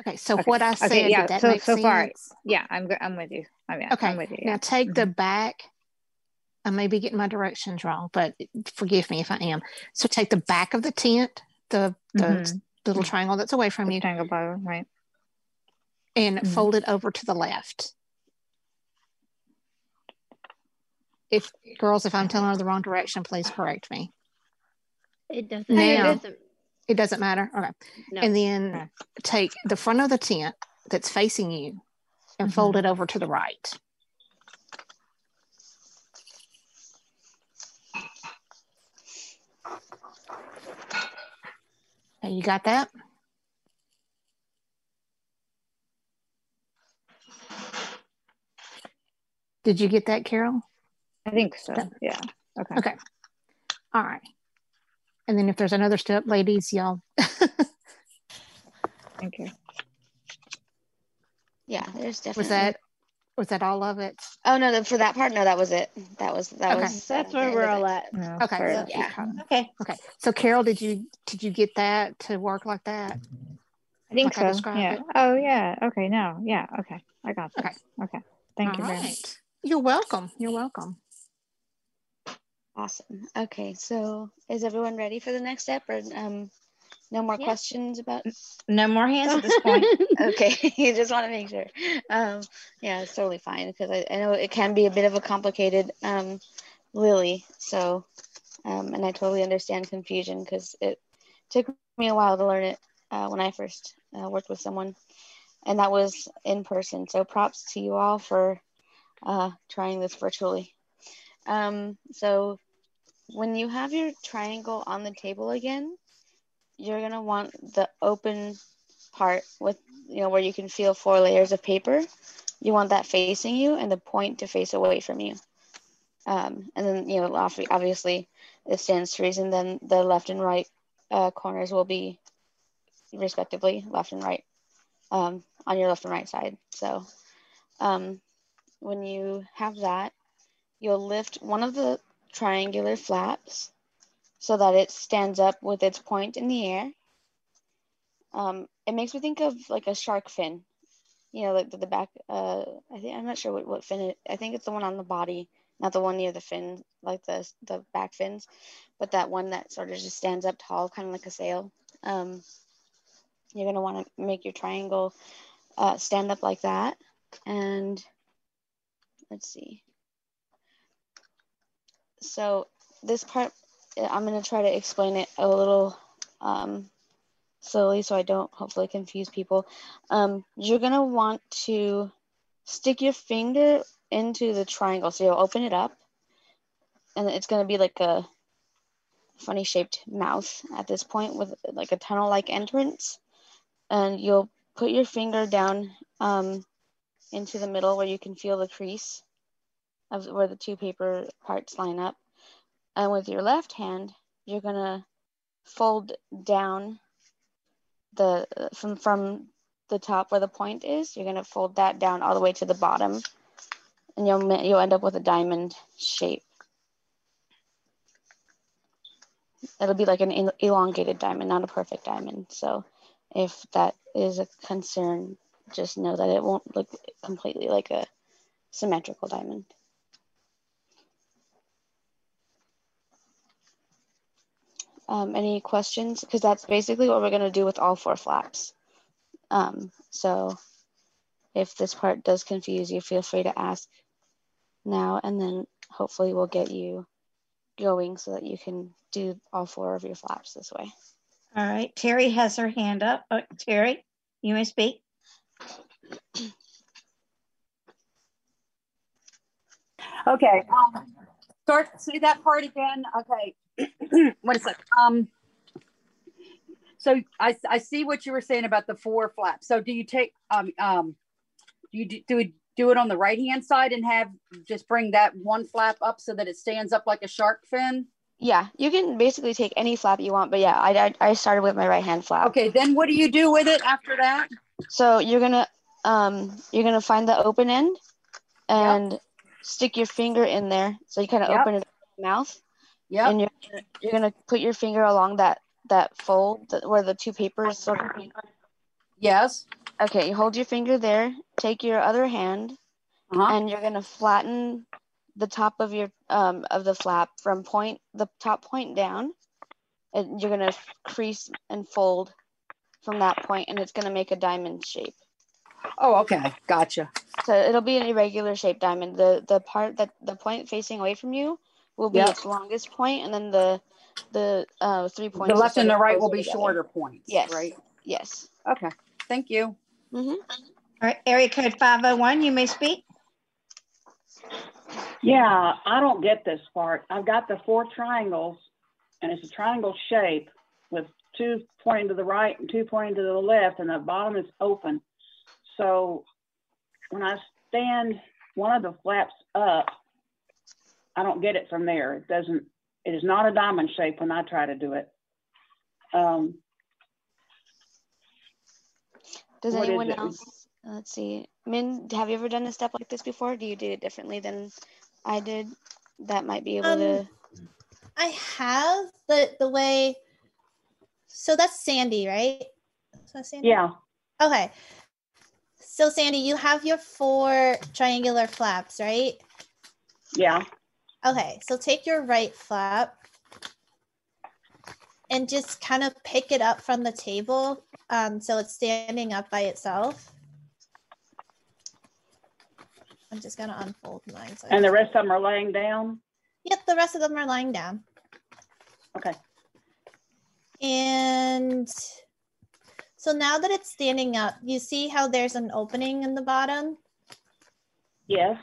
Okay. So Okay. what I said, Okay, yeah, did that so- make so sense? far, Yeah, I'm go- I'm with you. I mean, Okay. I'm with you. Now Yeah. take the mm-hmm. back. I may be getting my directions wrong, but forgive me if I am. So take the back of the tent, the the Mhm. little triangle that's away from The you, triangle bottom, right? and Mhm. fold it over to the left. If girls, if I'm telling her the wrong direction, please correct me. It doesn't. Now- it doesn't. It doesn't matter. Okay. No. And then Okay. take the front of the tent that's facing you and Mhm. fold it over to the right. Okay, you got that? Did you get that, Carol? I think so. Yeah. Okay. Okay. All right. And then if there's another step, ladies, y'all. Thank you. Yeah, there's definitely. Was that was that all of it? Oh no, for that part, no, that was it. That was that Okay. was. That's uh, where we're all at. No, Okay. so- Yeah. Okay. Okay. So Carol, did you did you get that to work like that? I think Like I so. described Yeah. it? Oh yeah. Okay. Now. Yeah. Okay. I got that. Okay. Okay. Thank All you very much. You're welcome. You're welcome. Awesome. Okay, so is everyone ready for the next step, or um, no more Yeah. questions about? No more hands at this point. Okay, you just want to make sure. Um, yeah, it's totally fine because I, I know it can be a bit of a complicated um, lily. So, um, and I totally understand confusion because it took me a while to learn it uh, when I first uh, worked with someone, and that was in person. So, props to you all for uh, trying this virtually. Um, so, when you have your triangle on the table again, you're gonna want the open part with you know where you can feel four layers of paper you want that facing you and the point to face away from you um, and then you know obviously it stands to reason, then the left and right uh, corners will be respectively left and right um, on your left and right side. So um, when you have that, you'll lift one of the triangular flaps so that it stands up with its point in the air. Um, it makes me think of like a shark fin, you know, like the, the back. Uh, I think I'm not sure what, what fin it. I think it's the one on the body, not the one near the fin, like the the back fins, but that one that sort of just stands up tall, kind of like a sail. Um, you're gonna want to make your triangle uh, stand up like that, and let's see. So this part, I'm gonna try to explain it a little um, slowly so I don't hopefully confuse people. Um, you're gonna want to stick your finger into the triangle. So you'll open it up and it's gonna be like a funny shaped mouth at this point with like a tunnel like entrance. And you'll put your finger down um, into the middle where you can feel the crease of where the two paper parts line up. And with your left hand, you're gonna fold down the from from the top where the point is, you're gonna fold that down all the way to the bottom, and you'll you'll end up with a diamond shape. It'll be like an elongated diamond, not a perfect diamond. So, if that is a concern, just know that it won't look completely like a symmetrical diamond. Um, any questions? Because that's basically what we're going to do with all four flaps. Um, so if this part does confuse you, feel free to ask now, and then hopefully we'll get you going so that you can do all four of your flaps this way. All right, Terry has her hand up. Uh, Terry, you may speak. Okay, um, start, say that part again. Okay, what is it? Um, so I, I see what you were saying about the four flaps. So do you take um um do you do, do it do it on the right hand side and have just bring that one flap up so that it stands up like a shark fin? Yeah, you can basically take any flap you want, but yeah, I, I, I started with my right hand flap. Okay, then what do you do with it after that? So you're gonna um you're gonna find the open end and yep. stick your finger in there. So you kind of yep. open it mouth yeah. And you're you're gonna put your finger along that that fold that, where the two papers sort of. Yes. Okay, you hold your finger there. Take your other hand, uh-huh. and you're gonna flatten the top of your um of the flap from point the top point down, and you're gonna crease and fold from that point, and it's gonna make a diamond shape. Oh, okay, gotcha. So it'll be an irregular shaped diamond. The the part that the point facing away from you will be yep. its longest point, and then the the uh, three points. The left and the right will be together. shorter points. Yes. Right. Yes. Okay. Thank you. Mm-hmm. All right. Area code five hundred one. You may speak. Yeah, I don't get this part. I've got the four triangles, and it's a triangle shape with two pointing to the right and two pointing to the left, and the bottom is open. So when I stand one of the flaps up, I don't get it from there. It doesn't, it is not a diamond shape when I try to do it. Um, Does anyone else, let's see, Min, have you ever done a step like this before? Do you do it differently than I did? That might be able um, to. I have, but the way, so that's Sandy, right? That Sandy? Yeah. Okay. So Sandy, you have your four triangular flaps, right? Yeah. Okay, so take your right flap and just kind of pick it up from the table um, so it's standing up by itself. I'm just gonna unfold mine. So and the rest of them are laying down? Yep, the rest of them are lying down. Okay. And so now that it's standing up, you see how there's an opening in the bottom? Yes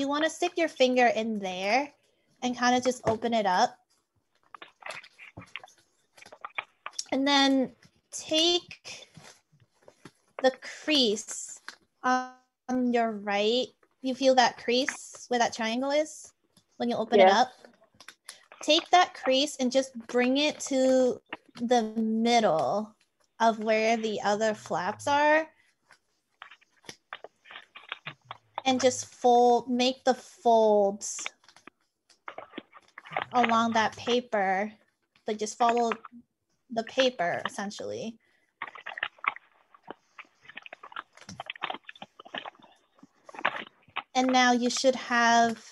you want to stick your finger in there and kind of just open it up. And then take the crease on your right. You feel that crease where that triangle is when you open yeah. it up? take that crease and just bring it to the middle of where the other flaps are. And just fold, make the folds along that paper, like just follow the paper essentially. And now you should have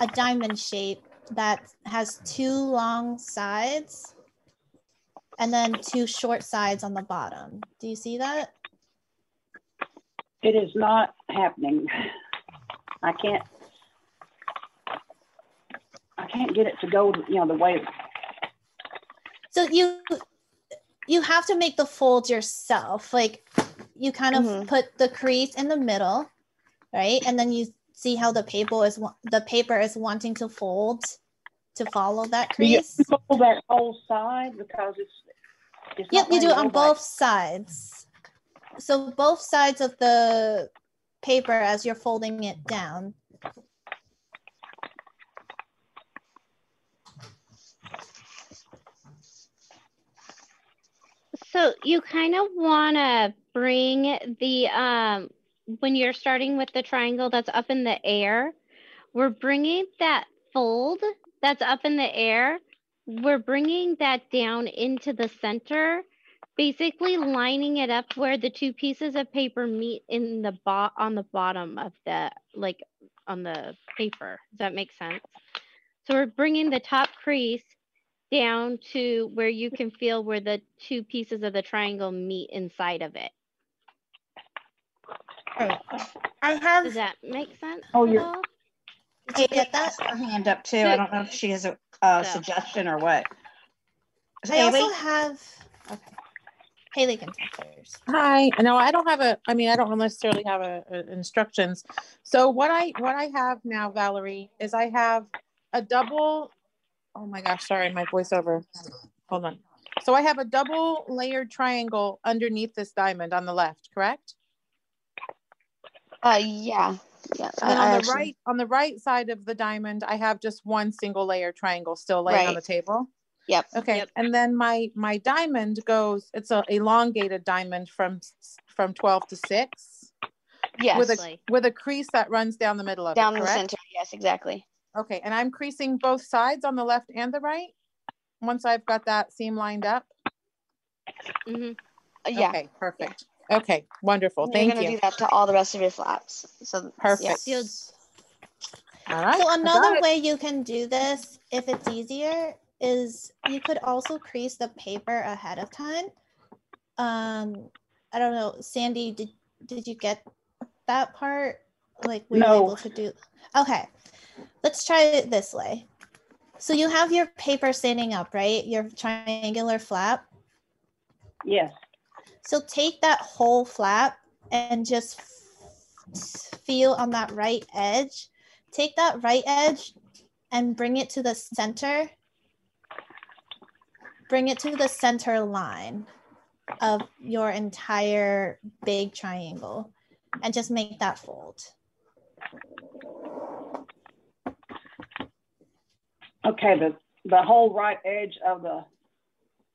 a diamond shape that has two long sides and then two short sides on the bottom. Do you see that? It is not happening. I can't. I can't get it to go, you know, the way. So you you have to make the fold yourself. Like you kind of Mhm. put the crease in the middle, right? And then you see how the paper is wa- the paper is wanting to fold to follow that Do you crease. fold that whole side because it's. it's Yep, you do it on go both sides. So both sides of the paper as you're folding it down. So you kind of want to bring the um when you're starting with the triangle that's up in the air, we're bringing that fold that's up in the air, we're bringing that down into the center, basically lining it up where the two pieces of paper meet in the bot on the bottom of the like on the paper. Does that make sense? So we're bringing the top crease down to where you can feel where the two pieces of the triangle meet inside of it. Right. I have. Does that make sense? Oh, at you're- Did you get that? Her hand up too. I don't know if she has a, a So- suggestion or what. I Haley? also have. Okay. Haley can talk first. Hi. No, I don't have a. I mean, I don't necessarily have a, a instructions. So what I what I have now, Valerie, is I have a double. Oh my gosh! Sorry, my voiceover. Hold on. So I have a double layered triangle underneath this diamond on the left, correct? Uh, yeah, yeah. And then I- I on the actually- right, on the right side of the diamond, I have just one single layer triangle still laying on the table. Yep. Okay, Yep. and then my my diamond goes. It's a elongated diamond from from twelve to six Yes. with a with a crease that runs down the middle of it down it. the correct? center. Yes, exactly. Okay, and I'm creasing both sides on the left and the right. Once I've got that seam lined up. Mhm. Uh, yeah. Okay, perfect. Okay, wonderful. Thank You're Thank gonna you. do that to all the rest of your flaps. So Perfect. Yeah. All right. So I got another it. way you can do this, if it's easier, is you could also crease the paper ahead of time. Um, I don't know, Sandy, did did you get that part? Like we were able to do. Okay, let's try it this way. So you have your paper standing up, right? Your triangular flap. Yes. So take that whole flap and just feel on that right edge. Take that right edge and bring it to the center. Bring it to the center line of your entire big triangle and just make that fold. Okay, the, the whole right edge of the,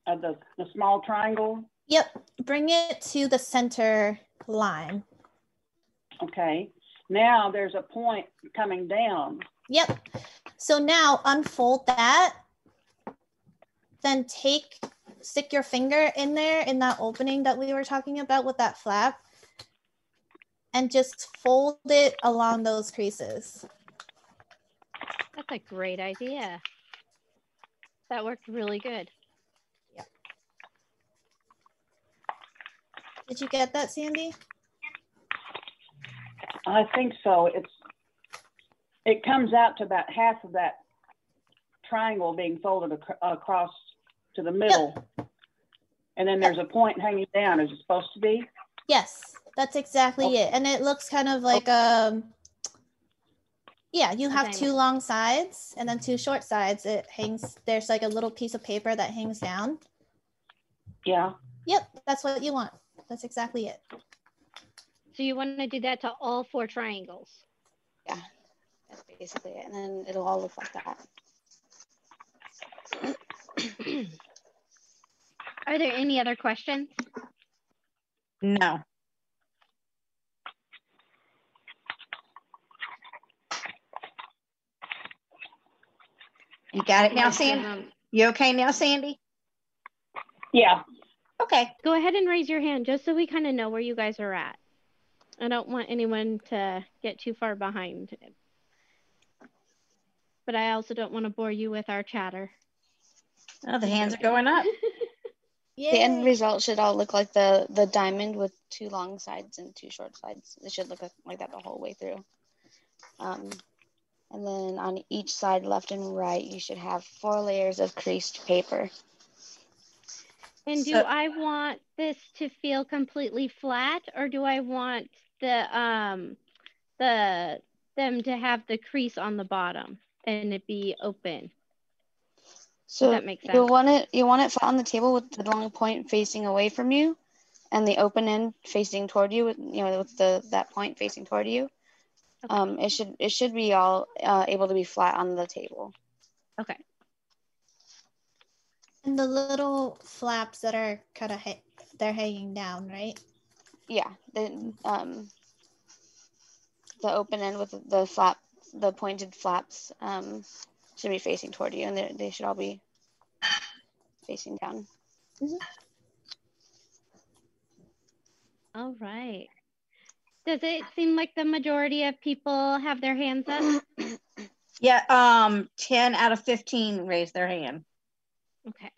of the, the small triangle, Yep, bring it to the center line. okay. Now there's a point coming down. Yep. So now unfold that. Then take, stick your finger in there in that opening that we were talking about with that flap. And just fold it along those creases. That's a great idea. That worked really good. Yeah. Did you get that, Sandy? I think so. It's, it comes out to about half of that triangle being folded ac- across to the middle. And then there's a point hanging down. Is it supposed to be? Yes, that's exactly it. And it looks kind of like um yeah, you have diamond. two long sides and then two short sides. It hangs there's like a little piece of paper that hangs down. Yeah. Yep, that's what you want. That's exactly it. So you want to do that to all four triangles. Yeah. That's basically it. And then it'll all look like that. Are there any other questions? No. You got it now, Sandy? You okay now, Sandy? Yeah. Okay. Go ahead and raise your hand just so we kind of know where you guys are at. I don't want anyone to get too far behind. But I also don't want to bore you with our chatter. Oh, the hands are going up. The end result should all look like the the diamond with two long sides and two short sides. It should look like, like that the whole way through. Um, and then on each side, left and right, you should have four layers of creased paper. And do So- I want this to feel completely flat or do I want the um the them to have the crease on the bottom and it be open? So that makes you want it you want it flat on the table with the long point facing away from you, and the open end facing toward you. With you know with the that point facing toward you. Um, it should it should be all uh, able to be flat on the table. Okay. And the little flaps that are kind of ha- they're hanging down, right? Yeah. The um the open end with the flap the pointed flaps um should be facing toward you, and they they should all be facing down. All right. Does it seem like the majority of people have their hands up? Yeah, um, 10 out of 15 raised their hand. Okay.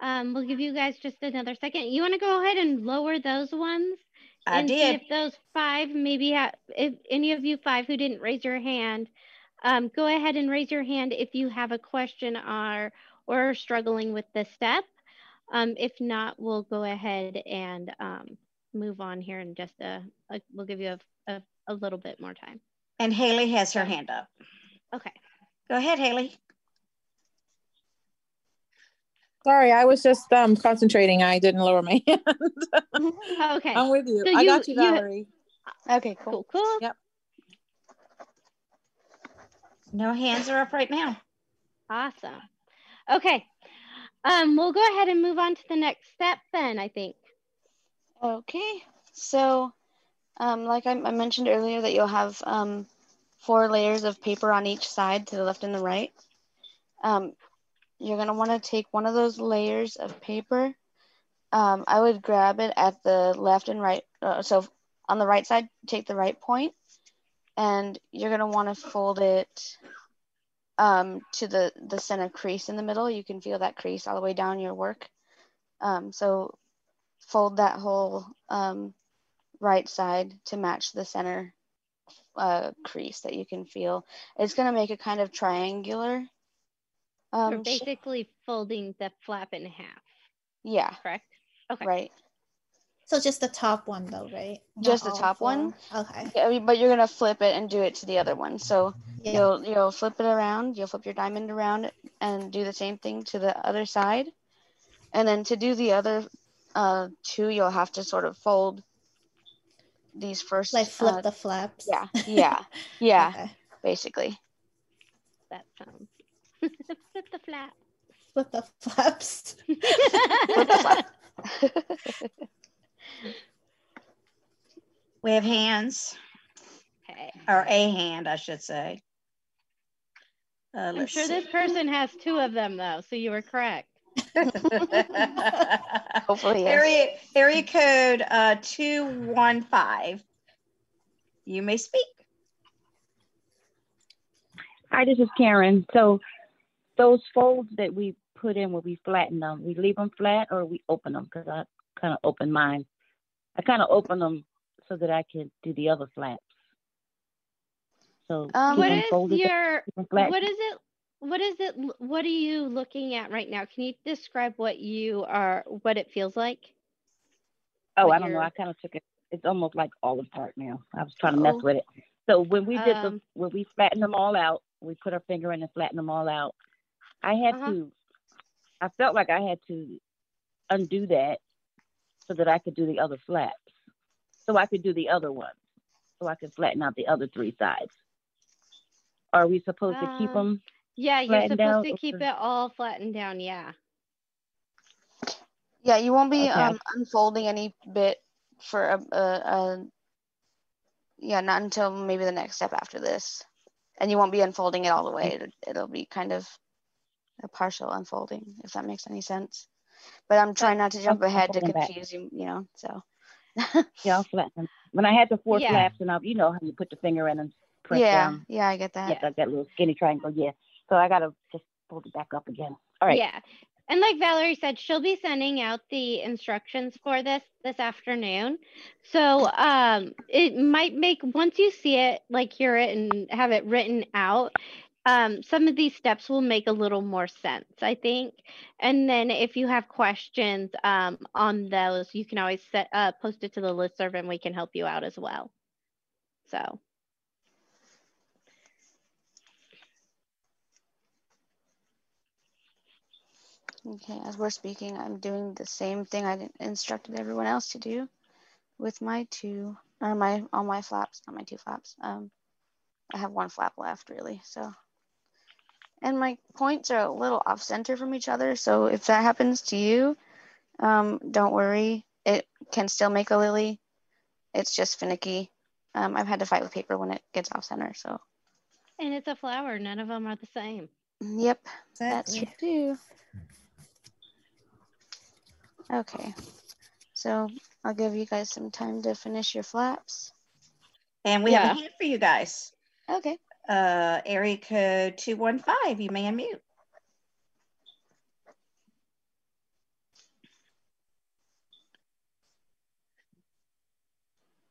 Um, we'll give you guys just another second. You want to go ahead and lower those ones? I and see did. if those five maybe have, if any of you five who didn't raise your hand, um, go ahead and raise your hand if you have a question or, or are struggling with the step. Um, if not, we'll go ahead and um, move on here and just a, a we'll give you a, a, a little bit more time. And Haley has her hand up. Okay. Go ahead, Haley. Sorry, I was just um concentrating. I didn't lower my hand. Okay. I'm with you. So I you- got you, you- Valerie. Okay, cool. Cool, cool. Yep. No hands are up right now. Awesome. Okay. Um, we'll go ahead and move on to the next step then, I think. Okay, so um, like I, I mentioned earlier, that you'll have um, four layers of paper on each side to the left and the right. Um, you're want to take one of those layers of paper. Um, I would grab it at the left and right. Uh, so on the right side, take the right point, and you're want to fold it um, to the, the center crease in the middle. You can feel that crease all the way down your work. Um, so fold that whole um, right side to match the center uh, crease that you can feel. It's going to make a kind of triangular. Um, shape. basically folding the flap in half, yeah, correct? Okay. right. So just the top one though, right? Not Just the top four? one. Okay. Yeah, but you're gonna flip it and do it to the other one. So Yeah. you'll you'll flip it around. You'll flip your diamond around and do the same thing to the other side. And then to do the other uh, two, you'll have to sort of fold these first. Like flip uh, the flaps. Yeah, yeah, yeah. Okay. Basically. That sounds. Flip the flap. Flip the flaps. Flip the flap. We have hands, Okay. or a hand, I should say. Uh, I'm sure see. this person has two of them though, so you were correct. Hopefully, yes. Area, area code uh, 215. You may speak. Hi, this is Karen. So those folds that we put in where we flatten them, we leave them flat or we open them? Because I kind of open mine. I kind of open them so that I can do the other flaps. So keep What is your keep them flat. what is it what is it what are you looking at right now? Can you describe what you are what it feels like? Oh, what I don't know. you're- I kind of took it. It's almost like all apart now. I was trying to mess Oh. with it. So when we did the Um, when we flattened them all out, we put our finger in and flattened them all out. I had Uh-huh. to. I felt like I had to undo that so that I could do the other flaps, so I could do the other ones, so I could flatten out the other three sides. Are we supposed to keep Um, them Yeah, you're supposed out to keep it all flattened down. Yeah. Yeah, you won't be Okay. um, unfolding any bit for a, a, a yeah, not until maybe the next step after this, and you won't be unfolding it all the way. It'll, it'll be kind of a partial unfolding, if that makes any sense. But I'm trying not to jump I'm ahead to folding back. confuse you, you know. So Yeah, I'll flatten them. When I had the four Yeah. flaps and I, you know how you put the finger in and press yeah, down. yeah, I get that. Yeah, like that little skinny triangle. Yeah. So I gotta just fold it back up again. All right. Yeah. And like Valerie said, she'll be sending out the instructions for this this afternoon. So um it might make once you see it, like hear it and have it written out, um, some of these steps will make a little more sense, I think. And then if you have questions um, on those, you can always set uh, post it to the list listserv and we can help you out as well. So Okay, as we're speaking, I'm doing the same thing I instructed everyone else to do with my two, or my, all my flaps, not my two flaps. Um, I have one flap left really, so. And my points are a little off center from each other, so if that happens to you, um, don't worry. It can still make a lily. It's just finicky. Um, I've had to fight with paper when it gets off center, so. and it's a flower, none of them are the same. Yep, that's true too. Okay, so I'll give you guys some time to finish your flaps. And we have Yeah. a hand for you guys. Okay. Uh, area code 215, you may unmute.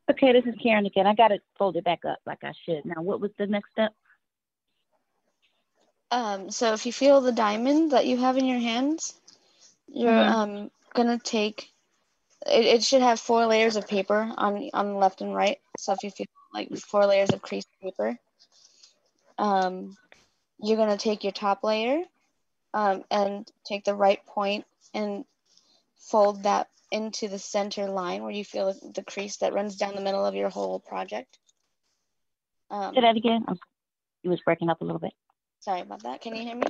Okay, this is Karen again. I got it folded back up like I should. Now, what was the next step? Um, so if you feel the diamond that you have in your hands, you're Mhm. um gonna take. It, it should have four layers of paper on on the left and right. So if you feel like four layers of creased paper, um, you're gonna take your top layer, um, and take the right point and fold that into the center line where you feel the crease that runs down the middle of your whole project. Um, Say that again. I'm, you was breaking up a little bit. sorry about that. Can you hear me?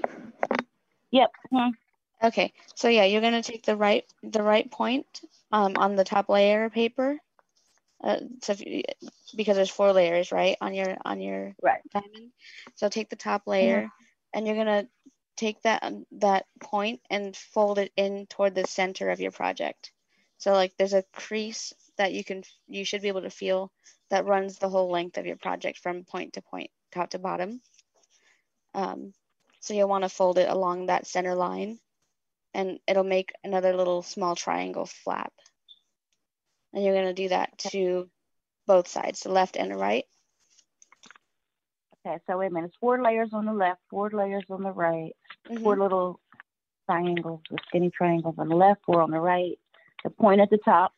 Yep. mhm. Okay, so yeah, you're gonna take the right the right point um, on the top layer of paper. Uh, so you, because there's four layers, right, on your on your Right. diamond. So take the top layer, and you're gonna take that um, that point and fold it in toward the center of your project. So like there's a crease that you can you should be able to feel that runs the whole length of your project from point to point, top to bottom. Um, so you'll want to fold it along that center line and it'll make another little small triangle flap. And you're going to do that to both sides, the left and the right. Okay, so wait a minute. It's four layers on the left, four layers on the right, four Mhm. little triangles with skinny triangles on the left, four on the right, the point at the top.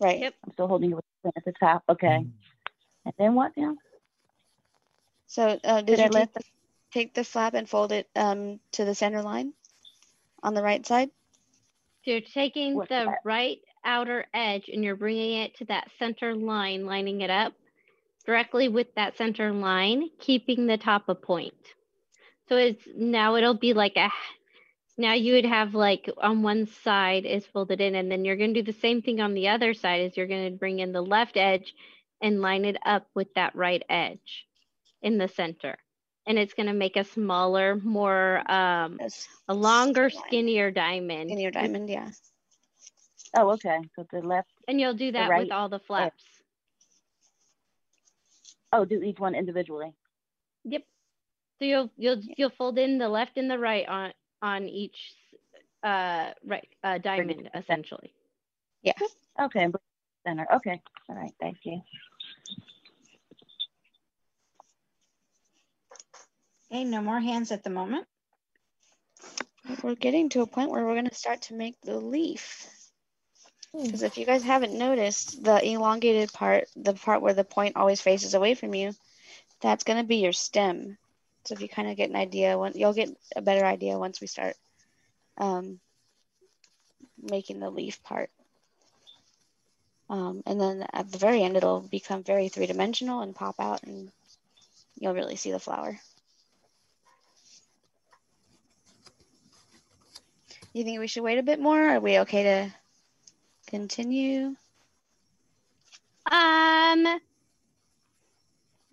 Right. Yep. I'm still holding it with the point at the top. Okay. And then what now? So uh, did Did I you take let the, take the flap and fold it um, to the center line on the right side? So you're taking What's the that? right outer edge and you're bringing it to that center line, lining it up directly with that center line, keeping the top a point. So it's now it'll be like a now you would have like on one side is folded in and then you're going to do the same thing on the other side is you're going to bring in the left edge and line it up with that right edge in the center and it's going to make a smaller more um a longer skinnier diamond In your diamond, yeah. Oh, okay. So the left. and you'll do that right with all the flaps Oh, do each one individually. yep so you'll you'll you'll fold in the left and the right on on each uh right uh diamond essentially Yeah. Okay. and bring it Center. Okay. All right. Thank you. Okay, no more hands at the moment. We're getting to a point where we're going to start to make the leaf. Hmm. Because if you guys haven't noticed, the elongated part, the part where the point always faces away from you, that's going to be your stem. So if you kind of get an idea, when, you'll get a better idea once we start um, making the leaf part. Um, and then at the very end, it'll become very three-dimensional and pop out and you'll really see the flower. You think we should wait a bit more? Are we okay to continue? Um, I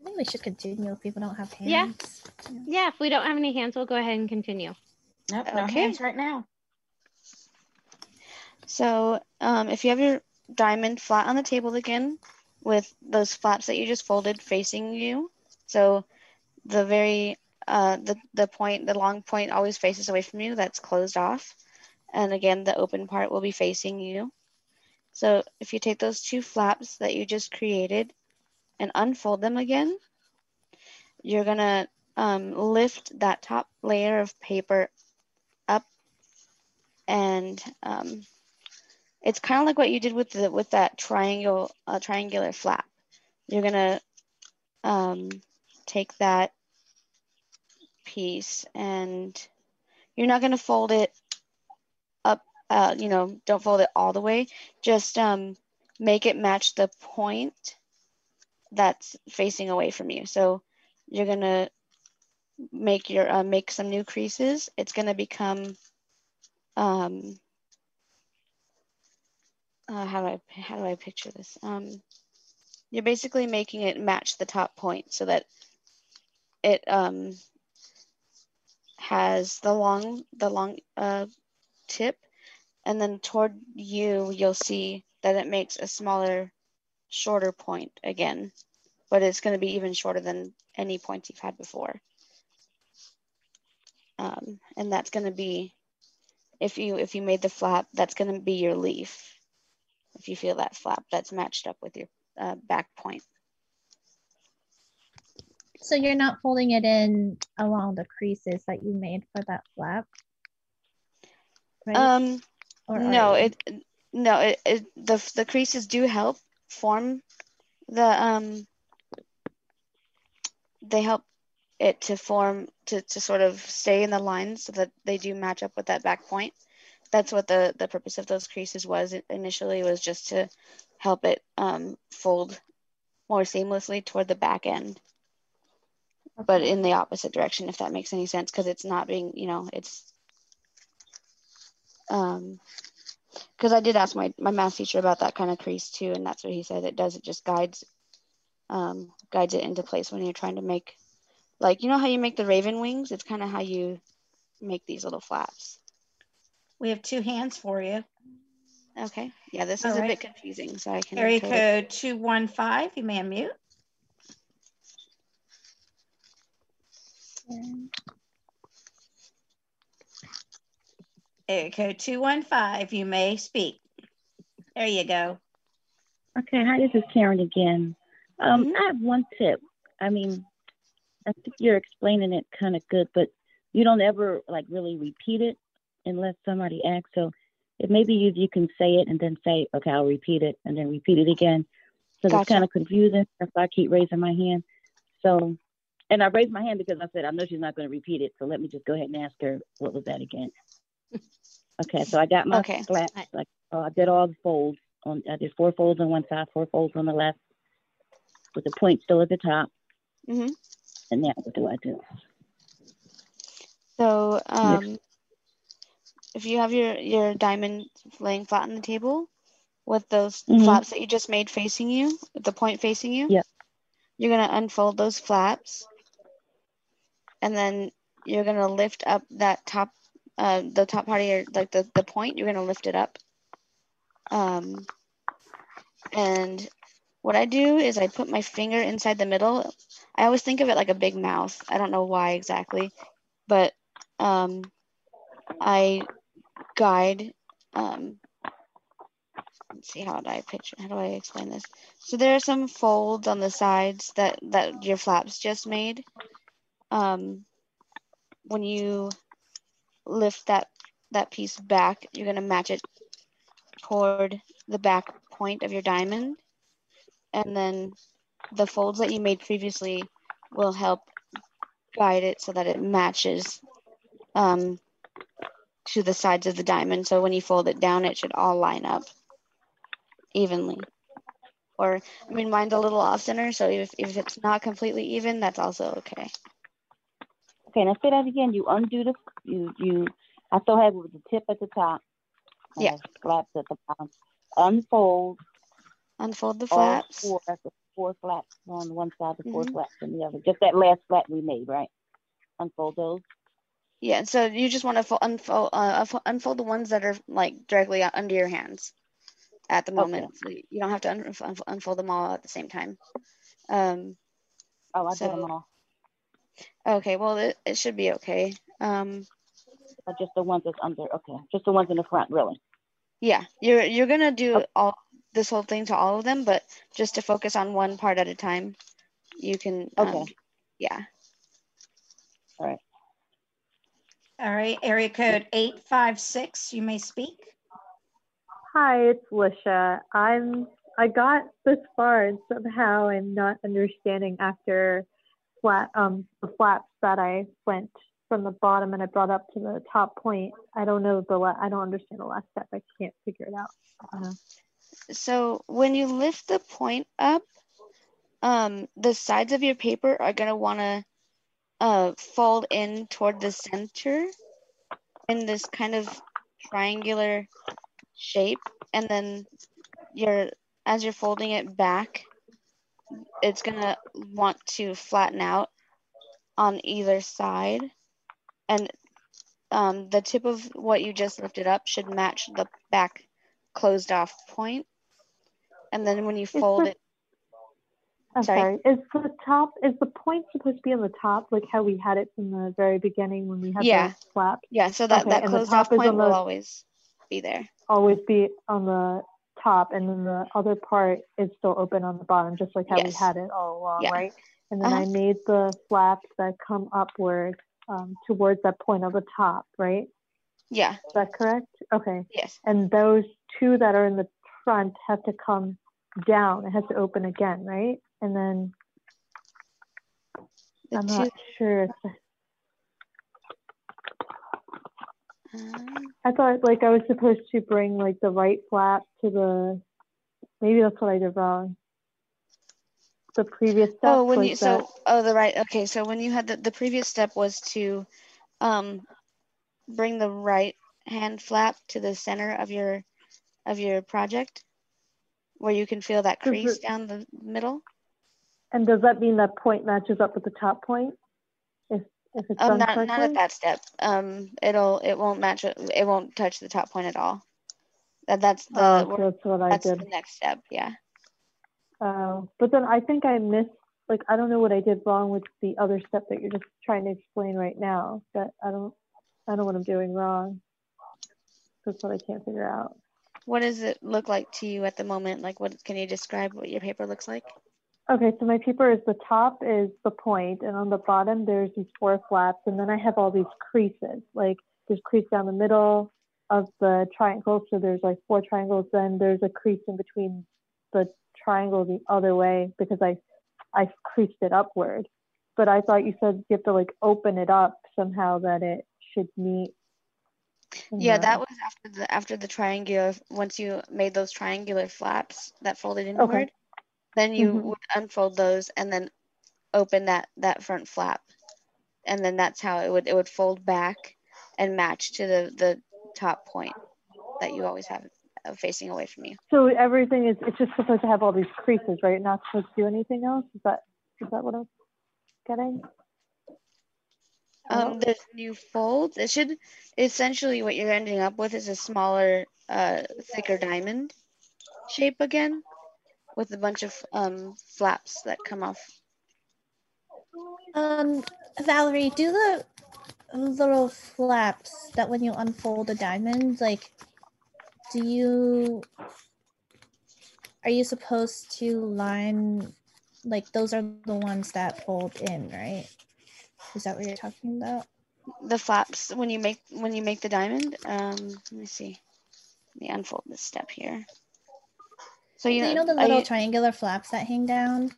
think we should continue if people don't have hands. yeah. Yeah, if we don't have any hands, we'll go ahead and continue. Nope, no Okay. hands right now. So um, if you have your diamond flat on the table again with those flaps that you just folded facing you, so the very uh, the the point the long point always faces away from you. That's closed off, and again the open part will be facing you. So if you take those two flaps that you just created and unfold them again, you're gonna um, lift that top layer of paper up and um, it's kind of like what you did with the with that triangle uh, triangular flap. You're gonna um, take that piece and you're not gonna fold it. Uh, you know, don't fold it all the way. Just um, make it match the point that's facing away from you. So you're gonna make your uh, make some new creases. It's gonna become um, uh, how do I how do I picture this? Um, you're basically making it match the top point so that it um, has the long the long uh, tip, and then toward you you'll see that it makes a smaller, shorter point again, but it's going to be even shorter than any points you've had before. Um, and that's going to be if you if you made the flap, that's going to be your leaf if you feel that flap that's matched up with your uh, back point. So you're not folding it in along the creases that you made for that flap, right? Um, Or no, it no it, it the the creases do help form the um they help it to form to to sort of stay in the lines so that they do match up with that back point. That's what the the purpose of those creases was initially was just to help it um, fold more seamlessly toward the back end. But in the opposite direction if that makes any sense because it's not being you know it's um because i did ask my, my math teacher about that kind of crease too and that's what he said it does it just guides um guides it into place when you're trying to make like you know how you make the raven wings? It's kind of how you make these little flaps. We have two hands for you. okay. Yeah this All is a bit confusing so i can Area code 215, you may unmute. Area code 215, you may speak. There you go. Okay, hi, this is Karen again. Um, I have one tip. I mean, I think you're explaining it kind of good, but you don't ever like really repeat it unless somebody asks. So it maybe you you can say it and then say, okay, I'll repeat it and then repeat it again. So it's kind of confusing if I keep raising my hand. So, and I raised my hand because I said I know she's not going to repeat it. So let me just go ahead and ask her what was that again. Okay, so I got my Okay. flat. Like uh, I did all the folds. On I did four folds on one side, four folds on the left, with the point still at the top. Mm-hmm. And now what do I do? So um, if you have your your diamond laying flat on the table with those Mhm. flaps that you just made facing you, with the point facing you, Yep. you're gonna unfold those flaps, and then you're gonna lift up that top, uh, the top part of your like the the point. You're gonna lift it up. Um, and what I do is I put my finger inside the middle. I always think of it like a big mouth. I don't know why exactly, but um, I guide. Um, let's see how do I picture? How do I explain this? So there are some folds on the sides that that your flaps just made. Um, when you lift that that piece back, you're gonna match it toward the back point of your diamond, and then the folds that you made previously will help guide it so that it matches um, to the sides of the diamond. So when you fold it down, it should all line up evenly. Or, I mean, mine's a little off center, so if, if it's not completely even, that's also okay. Okay, now say that again. You undo the you you I still have it with the tip at the top. and Yeah. Flaps at the bottom. Unfold. Unfold the flaps. Four, the four flaps on one side, the 4 Mhm. flaps on the other. Just that last flap we made, right? Unfold those. Yeah, so you just want to unfold, uh, unfold the ones that are like directly under your hands at the Okay. moment. So you don't have to un- unfold them all at the same time. Um, Oh, I did so them all. Okay, well it, it should be okay. Um, Or just the ones that's under. Okay, just the ones in the front, really. yeah, you're you're gonna do all this whole thing to all of them, but just to focus on one part at a time, you can. Um, Okay. yeah. All right. All right, area code 856, you may speak. Hi, it's Lisha. I'm I got this far and somehow I'm not understanding after flat um the flaps that I went from the bottom and I brought up to the top point. I don't know the I don't understand the last step. I can't figure it out. Don't. So when you lift the point up, um, the sides of your paper are gonna wanna uh, fold in toward the center in this kind of triangular shape, and then you're as you're folding it back, it's gonna want to flatten out on either side, and um, the tip of what you just lifted up should match the back closed off point. And then when you fold the- it, I'm Sorry? sorry. Is the top is the point supposed to be on the top like how we had it from the very beginning when we had Yeah. the flaps? yeah, so that, Okay, that closed off point will always be there. always be on the top and then the other part is still open on the bottom just like how we had it all along Yeah. right? And then Uh-huh. i made the flaps that come upward um, towards that point of the top right? Yeah, is that correct? Okay. Yes. and those two that are in the front have to come down. It has to open again right? And then The i'm two, not sure if um, i thought like i was supposed to bring like the right flap to the maybe that's what i did wrong the previous step oh, when was you, that so, oh, the right, okay, so when you had the, the previous step was to um, bring the right hand flap to the center of your, of your project, where you can feel that crease down the middle. And does that mean that point matches up with the top point? Um, not, correctly? not at that step. Um, it'll, it won't match, it it won't touch the top point at all. That, that's the, Oh, so that's what I that's did. the next step, yeah. Oh, but then I think I missed. Like I don't know what I did wrong with the other step that you're just trying to explain right now. But I don't, I don't know what I'm doing wrong. That's what I can't figure out. What does it look like to you at the moment? Like, what can you describe what your paper looks like? Okay, so my paper is the top is the point, and on the bottom there's these four flaps, and then I have all these creases. Like there's crease down the middle of the triangle, so there's like four triangles. Then there's a crease in between the triangle the other way because I I creased it upward. But I thought you said you have to like open it up somehow that it should meet. Yeah, the- that was after the after the triangular. Once you made those triangular flaps that folded inward, then you Mhm. would unfold those and then open that that front flap, and then that's how it would it would fold back and match to the the top point that you always have uh, facing away from you. So everything is it's just supposed to have all these creases, right? Not supposed to do anything else. Is that is that what I'm getting? Um, there's new folds. It should essentially what you're ending up with is a smaller, uh, thicker diamond shape again, with a bunch of um flaps that come off. Um, Valerie, do the little flaps that when you unfold the diamond, like, do you are you supposed to line like those are the ones that fold in, right? Is that what you're talking about? The flaps when you make when you make the diamond. Um, let me see. Let me unfold this step here. So you So you know the little you- triangular flaps that hang down?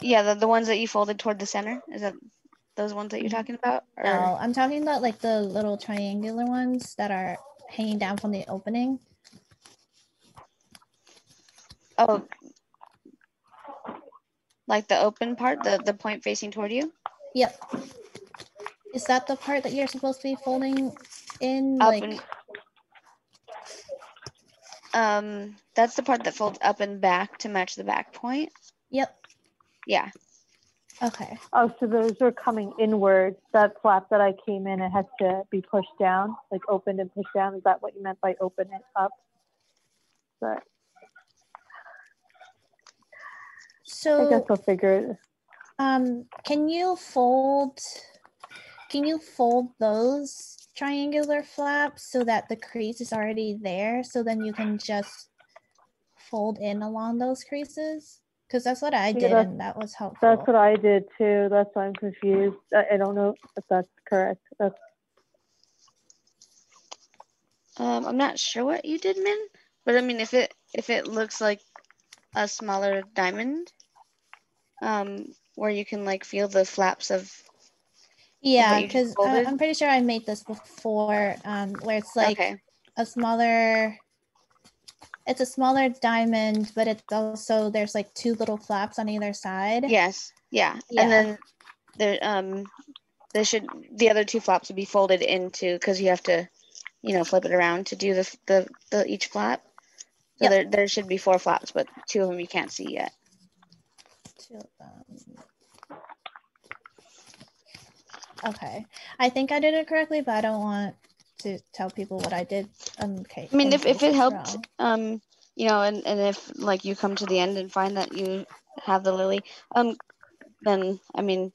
yeah, the, the ones that you folded toward the center. Is that those ones that you're Mm-hmm. talking about? Or No, I'm talking about like the little triangular ones that are hanging down from the opening. oh, like the open part, the the point facing toward you. Yep. Is that the part that you're supposed to be folding in? Up like, and um, that's the part that folds up and back to match the back point. Yep. Yeah. Okay. Oh, so those are coming inward. That flap that I came in, it has to be pushed down, like opened and pushed down. Is that what you meant by open it up? But so I guess I'll figure it. Um, can you fold, can you fold those triangular flaps so that the crease is already there? So then you can just fold in along those creases? Because that's what I did that's- and that was helpful. That's what I did too. That's why I'm confused. I, I don't know if that's correct. That's Um, I'm not sure what you did, Min, but I mean, if it if it looks like a smaller diamond, um, where you can like feel the flaps of Yeah, because folded? I'm pretty sure I made this before, um, where it's like Okay. a smaller, it's a smaller diamond, but it's also, there's like two little flaps on either side. yes, yeah, Yeah. and then there um there should the other two flaps would be folded into because you have to, you know, flip it around to do the the, the each flap. So Yep. there there should be four flaps, but two of them you can't see yet. Two of them. Okay, I think I did it correctly, but I don't want to tell people what I did. Um, okay. I mean, if, if it helped, wrong. um, you know, and, and if like you come to the end and find that you have the lily, um, then I mean,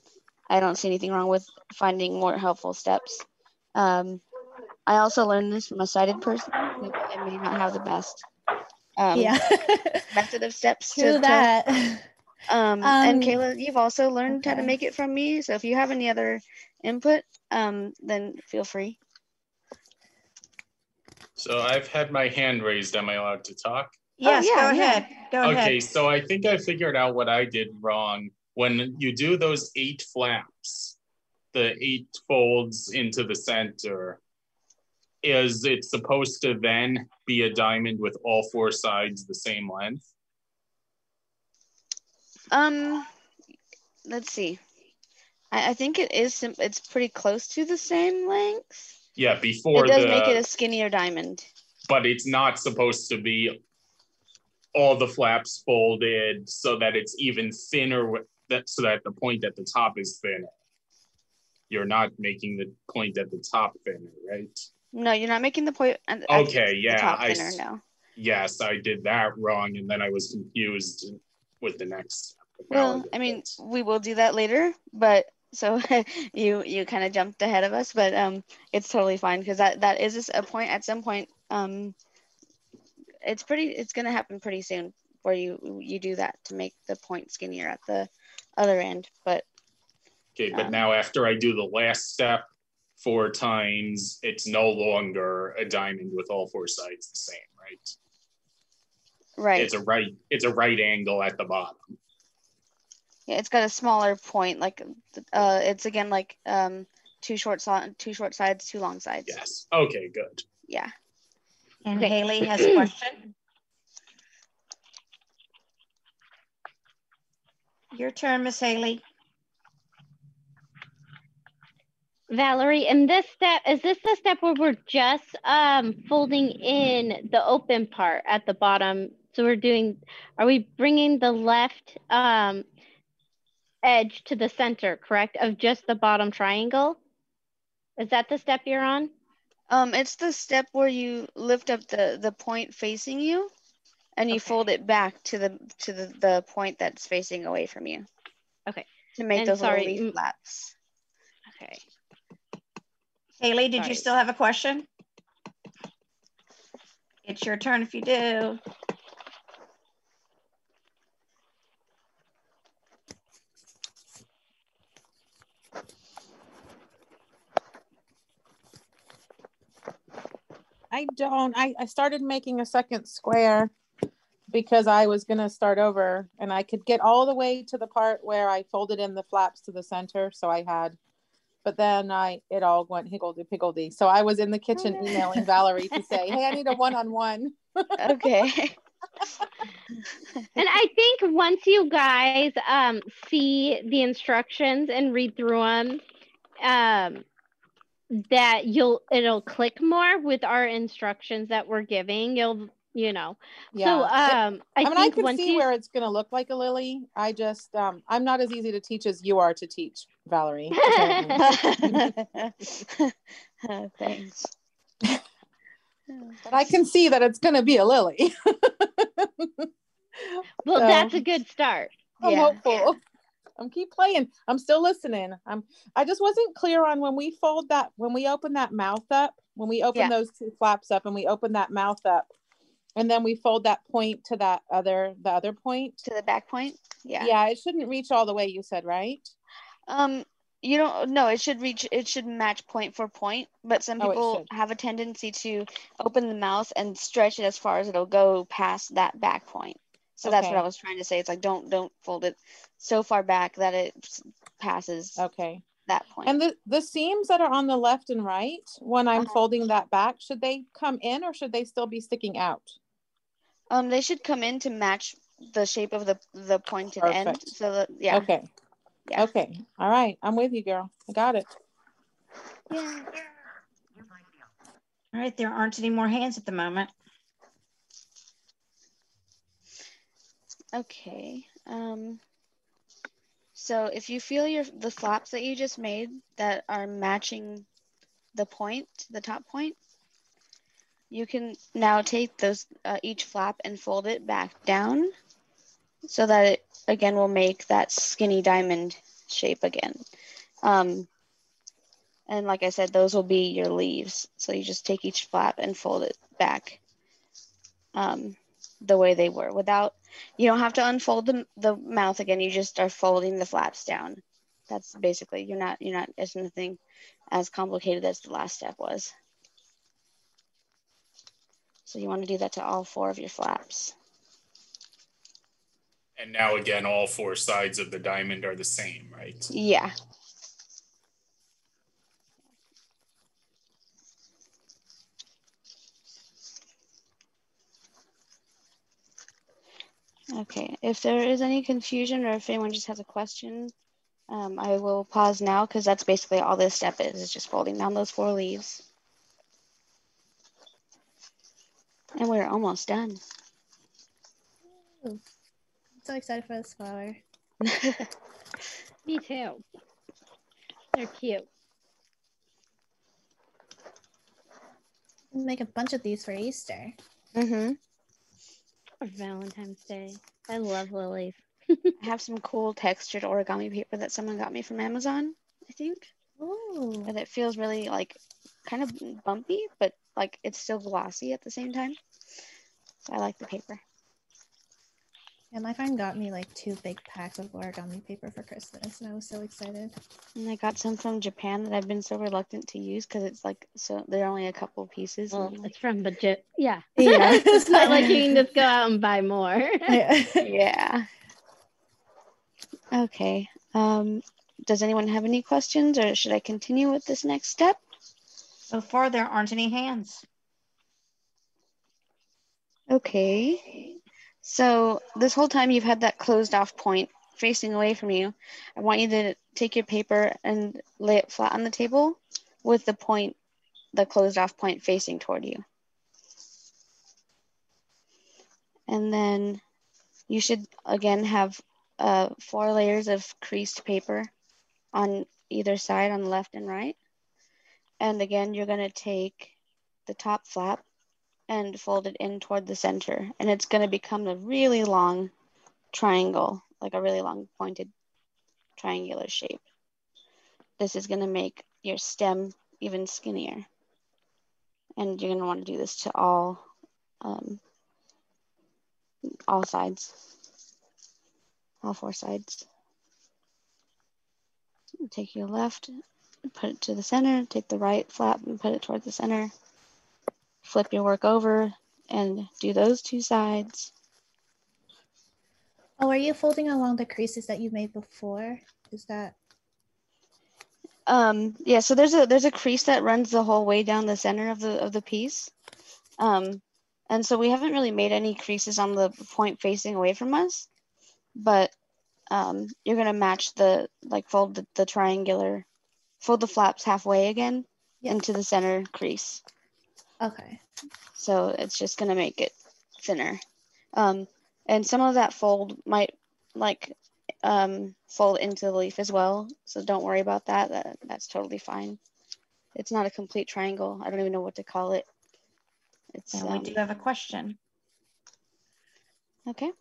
I don't see anything wrong with finding more helpful steps. Um, I also learned this from a sighted person I may not have the best um, Yeah. method of steps True to that. tell. Um, and Um, Kayla, you've also learned how to make it from me. So if you have any other input, um, then feel free. So I've had my hand raised. Am I allowed to talk? Yes, yeah, go yeah. ahead. Go okay, ahead. Okay, so I think I figured out what I did wrong. When you do those eight flaps, the eight folds into the center, is it supposed to then be a diamond with all four sides the same length? Um, let's see. I, I think it is. Sim- it's pretty close to the same length. Yeah, before it does the make it a skinnier diamond. but it's not supposed to be all the flaps folded so that it's even thinner with that so that the point at the top is thinner. You're not making the point at the top thinner, right? No, you're not making the point. At, at Okay, the yeah, top I thinner, no. Yes, I did that wrong and then I was confused with the next. Well, I mean, we will do that later, but so you you kind of jumped ahead of us, but um, it's totally fine because that that is a point at some point. Um, it's pretty. It's gonna happen pretty soon where you you do that to make the point skinnier at the other end. But Okay, but Um, now after I do the last step four times, it's no longer a diamond with all four sides the same, right? right, It's a right, it's a right angle at the bottom. Yeah, it's got a smaller point. Like, uh, it's again like um two short si- two short sides, two long sides. Yes. Okay, good. Yeah. And Haley has a question. Your turn, Miss Haley. Valerie, in this step, is this the step where we're just um, folding in the open part at the bottom? So we're doing, are we bringing the left um, edge to the center, correct, of just the bottom triangle? Is that the step you're on? Um, it's the step where you lift up the the point facing you, and you fold it back to the to the, the point that's facing away from you. Okay. To make And those sorry, little leaf flaps. Okay. Haley, did Sorry. you still have a question? It's your turn if you do. I don't. I, I started making a second square because I was going to start over and I could get all the way to the part where I folded in the flaps to the center. So I had, but then I, it all went higgledy piggledy. So I was in the kitchen emailing Valerie to say, Hey, I need a one-on-one. Okay. And I think once you guys um, see the instructions and read through them, um, that you'll it'll click more with our instructions that we're giving. You'll you know. yeah. So um I, I, mean, I can see you where it's going to look like a lily. I just, um, I'm not as easy to teach as you are to teach, Valerie. Thanks. but I can see that it's going to be a lily. well So, that's a good start. I'm Yeah. hopeful. I'm keep playing. I'm still listening. I'm. I just wasn't clear on when we fold that, when we open that mouth up, when we open Yeah. those two flaps up, and we open that mouth up, and then we fold that point to that other, the other point. To the back point. Yeah. Yeah, it shouldn't reach all the way. You said right. Um, you don't no, it should reach it should match point for point, but some Oh, people should. have a tendency to open the mouth and stretch it as far as it'll go past that back point. So that's what I was trying to say. It's like don't don't fold it so far back that it passes Okay. that point. And the the seams that are on the left and right, when I'm Uh-huh. folding that back, should they come in or should they still be sticking out? Um, they should come in to match the shape of the the pointed end. Perfect. So that yeah. Okay. Yeah. Okay. All right. I'm with you, girl. I got it. Yeah. All right, there aren't any more hands at the moment. Okay. Um, so if you feel your the flaps that you just made that are matching the point, the top point, you can now take those uh, each flap and fold it back down so that it again will make that skinny diamond shape again. Um, and like I said, those will be your leaves. So you just take each flap and fold it back um, the way they were without you don't have to unfold the, the mouth again. You just are folding the flaps down. That's basically you're not you're not it's nothing as complicated as the last step was. So you want to do that to all four of your flaps. And now again, all four sides of the diamond are the same, right? yeah Okay, if there is any confusion or if anyone just has a question, um, I will pause now because that's basically all this step is, is just folding down those four leaves. And we're almost done. Ooh, I'm so excited for this flower. Me too. They're cute. Make a bunch of these for Easter. Mm-hmm. Valentine's Day. I love lilies. I have some cool textured origami paper that someone got me from Amazon, I think. Ooh. And it feels really like kind of bumpy, but like it's still glossy at the same time. So I like the paper. Yeah, my friend got me like two big packs of origami paper for Christmas, and I was so excited. And I got some from Japan that I've been so reluctant to use because it's like so they're only a couple pieces. Well, I'm like, it's from budget. Yeah. Yeah. it's not like you can just go out and buy more. yeah. Okay. Um, does anyone have any questions or should I continue with this next step? So far, there aren't any hands. Okay. So this whole time you've had that closed off point facing away from you. I want you to take your paper and lay it flat on the table with the point, the closed off point facing toward you. And then you should again have uh, four layers of creased paper on either side, on the left and right. And again, you're going to take the top flap and fold it in toward the center. And it's going to become a really long triangle, like a really long pointed triangular shape. This is going to make your stem even skinnier. And you're going to want to do this to all, um, all sides, all four sides. Take your left, put it to the center, take the right flap and put it toward the center flip your work over and do those two sides. Oh, are you folding along the creases that you made before? Is that Um, yeah, so there's a there's a crease that runs the whole way down the center of the of the piece. Um, and so we haven't really made any creases on the point facing away from us, but um, you're gonna match the like fold the, the triangular, fold the flaps halfway again into the center crease. Okay. So it's just gonna make it thinner. Um, and some of that fold might like um, fold into the leaf as well. So don't worry about that. that. That's totally fine. It's not a complete triangle. I don't even know what to call it. It's And we um, do have a question. okay.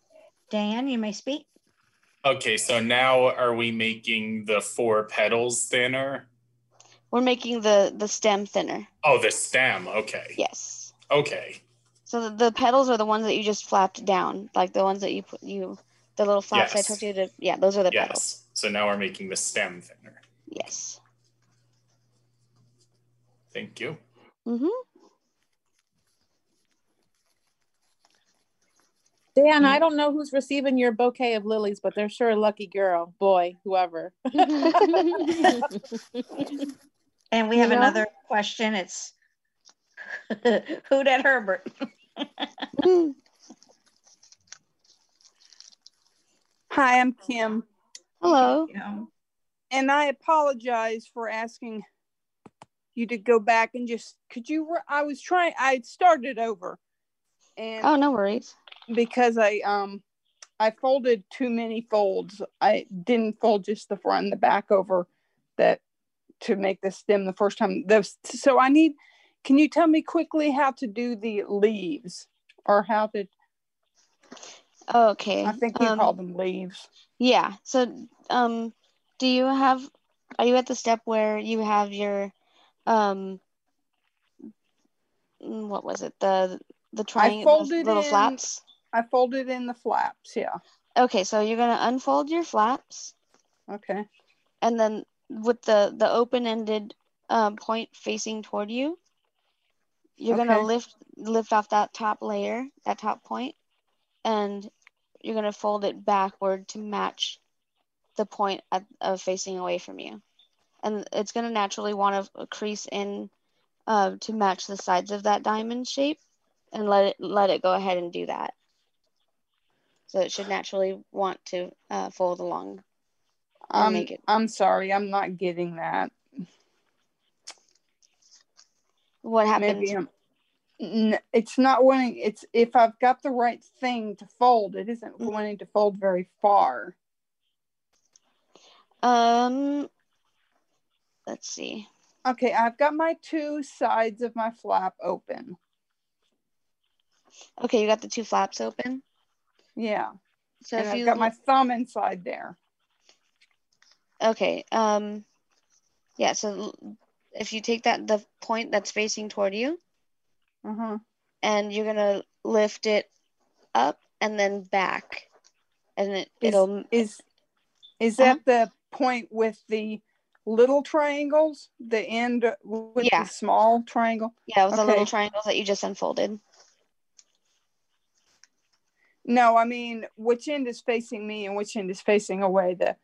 Dan, you may speak. Okay, so now are we making the four petals thinner? We're making the the stem thinner. Oh, the stem. Okay. Yes. Okay. So the, the petals are the ones that you just flapped down, like the ones that you put you the little flaps Yes. I told you to. Yeah, those are the petals. Yes. So now we're making the stem thinner. Yes. Thank you. Mm-hmm. Dan, I don't know who's receiving your bouquet of lilies, but they're sure a lucky girl, boy, whoever. And we have You know? another question. It's who that Herbert? Hi, I'm Kim. Hello. And I apologize for asking you to go back and just could you I was trying I started over. And Oh, no worries. because I um I folded too many folds. I didn't fold just the front and the back over that to make the stem the first time. Those so I need can you tell me quickly how to do the leaves or how to Okay. I think you um, call them leaves. Yeah. So, um, do you have? Are you at the step where you have your, um, what was it? The the triangle, little in, flaps. I folded in the flaps, yeah. Okay, so you're gonna unfold your flaps, Okay. and then with the the open-ended um, point facing toward you, you're gonna lift lift off that top layer, that top point, and you're gonna fold it backward to match the point at, of facing away from you, and it's gonna naturally want to crease in uh, to match the sides of that diamond shape, and let it let it go ahead and do that. So it should naturally want to uh, fold along I'm, make it. I'm sorry, I'm not getting that. What happened? It's not wanting, it's if I've got the right thing to fold, it isn't Mm-hmm. wanting to fold very far. Um, let's see. Okay, I've got my two sides of my flap open. Okay, you got the two flaps open. Yeah. So and if I've you got my thumb inside there. Okay, um, yeah. So if you take that the point that's facing toward you, Uh-huh. and you're gonna lift it up and then back, and it Is, it'll is, is Uh-huh. that the point with the little triangles? The end with Yeah. the small triangle? yeah with the little Okay. triangles that you just unfolded. No, I mean, which end is facing me and which end is facing away? The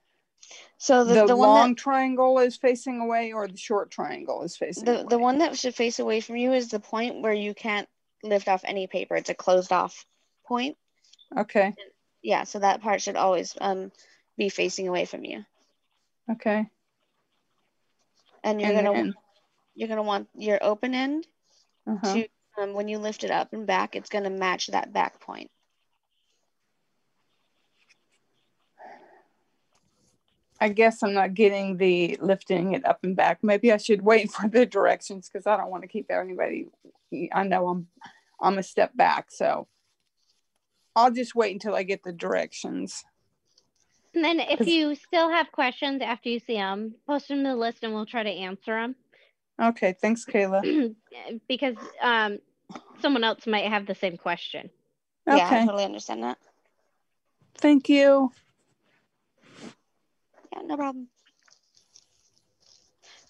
So the the, the long that triangle is facing away or the short triangle is facing the away? the one that should face away from you is the point where you can't lift off any paper. It's a closed off point. Okay. Yeah, so that part should always um be facing away from you. Okay. And you're And gonna then, you're gonna want your open end uh-huh. to um, when you lift it up and back, it's gonna match that back point. I guess I'm not getting the lifting it up and back. Maybe I should wait for the directions because I don't want to keep anybody. I know I'm I'm a step back, so I'll just wait until I get the directions. And then if you still have questions after you see them, post them to the list and we'll try to answer them. Okay, thanks, Kayla. because um, someone else might have the same question. Yeah, I Okay. totally understand that. Thank you. Yeah, no problem.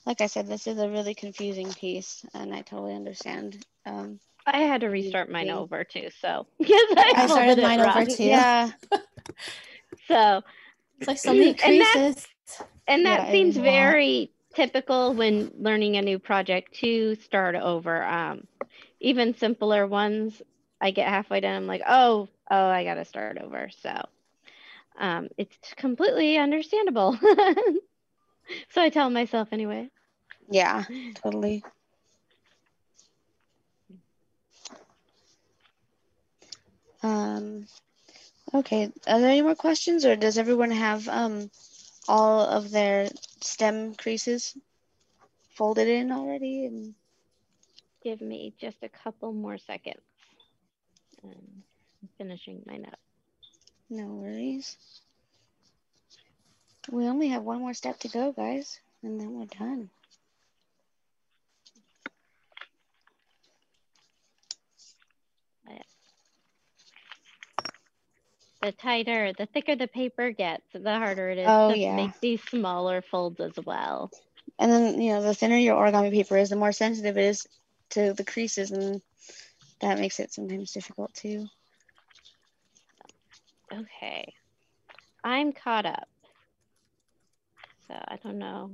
Like I said, this is a really confusing piece, and I totally understand. Um, I had to restart mine Yeah. over too, so because I, I started folded it mine over too. yeah, So It's like so many And that- creases. and that Yeah, seems is a lot. very typical when learning a new project to start over. Um, even simpler ones, I get halfway done, I'm like, oh, oh, I got to start over. So um, it's completely understandable. so I tell myself anyway. Yeah, totally. Um, okay, are there any more questions or does everyone have um, all of their stem creases folded in already? And Give me just a couple more seconds. I'm finishing mine up. No worries. We only have one more step to go, guys, and then we're done. The tighter, the thicker the paper gets, the harder it is Oh, to yeah. make these smaller folds as well. And then, you know, the thinner your origami paper is, the more sensitive it is to the creases, and that makes it sometimes difficult too. Okay. I'm caught up. So I don't know.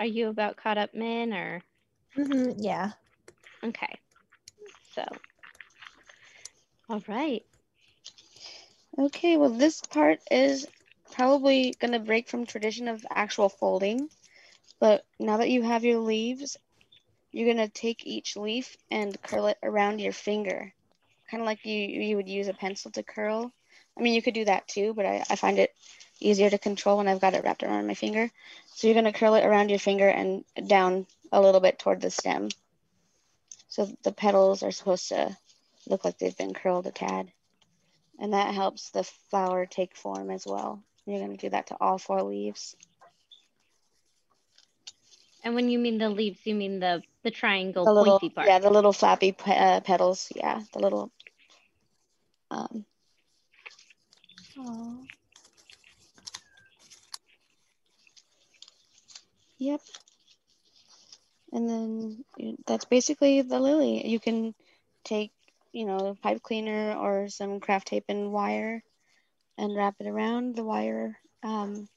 Are you about caught up, Min, or? hmm yeah. Okay. So, all right. Okay, well, this part is probably going to break from tradition of actual folding, but now that you have your leaves, you're going to take each leaf and curl it around your finger, kind of like you, you would use a pencil to curl. I mean, you could do that too, but I, I find it easier to control when I've got it wrapped around my finger. So you're going to curl it around your finger and down a little bit toward the stem. So the petals are supposed to look like they've been curled a tad. And that helps the flower take form as well. You're going to do that to all four leaves. And when you mean the leaves, you mean the the triangle The little, pointy part. yeah, the little flappy uh, petals. Yeah, the little. Um, Aw. yep. And then that's basically the lily. You can take, you know, pipe cleaner or some craft tape and wire and wrap it around the wire. Um,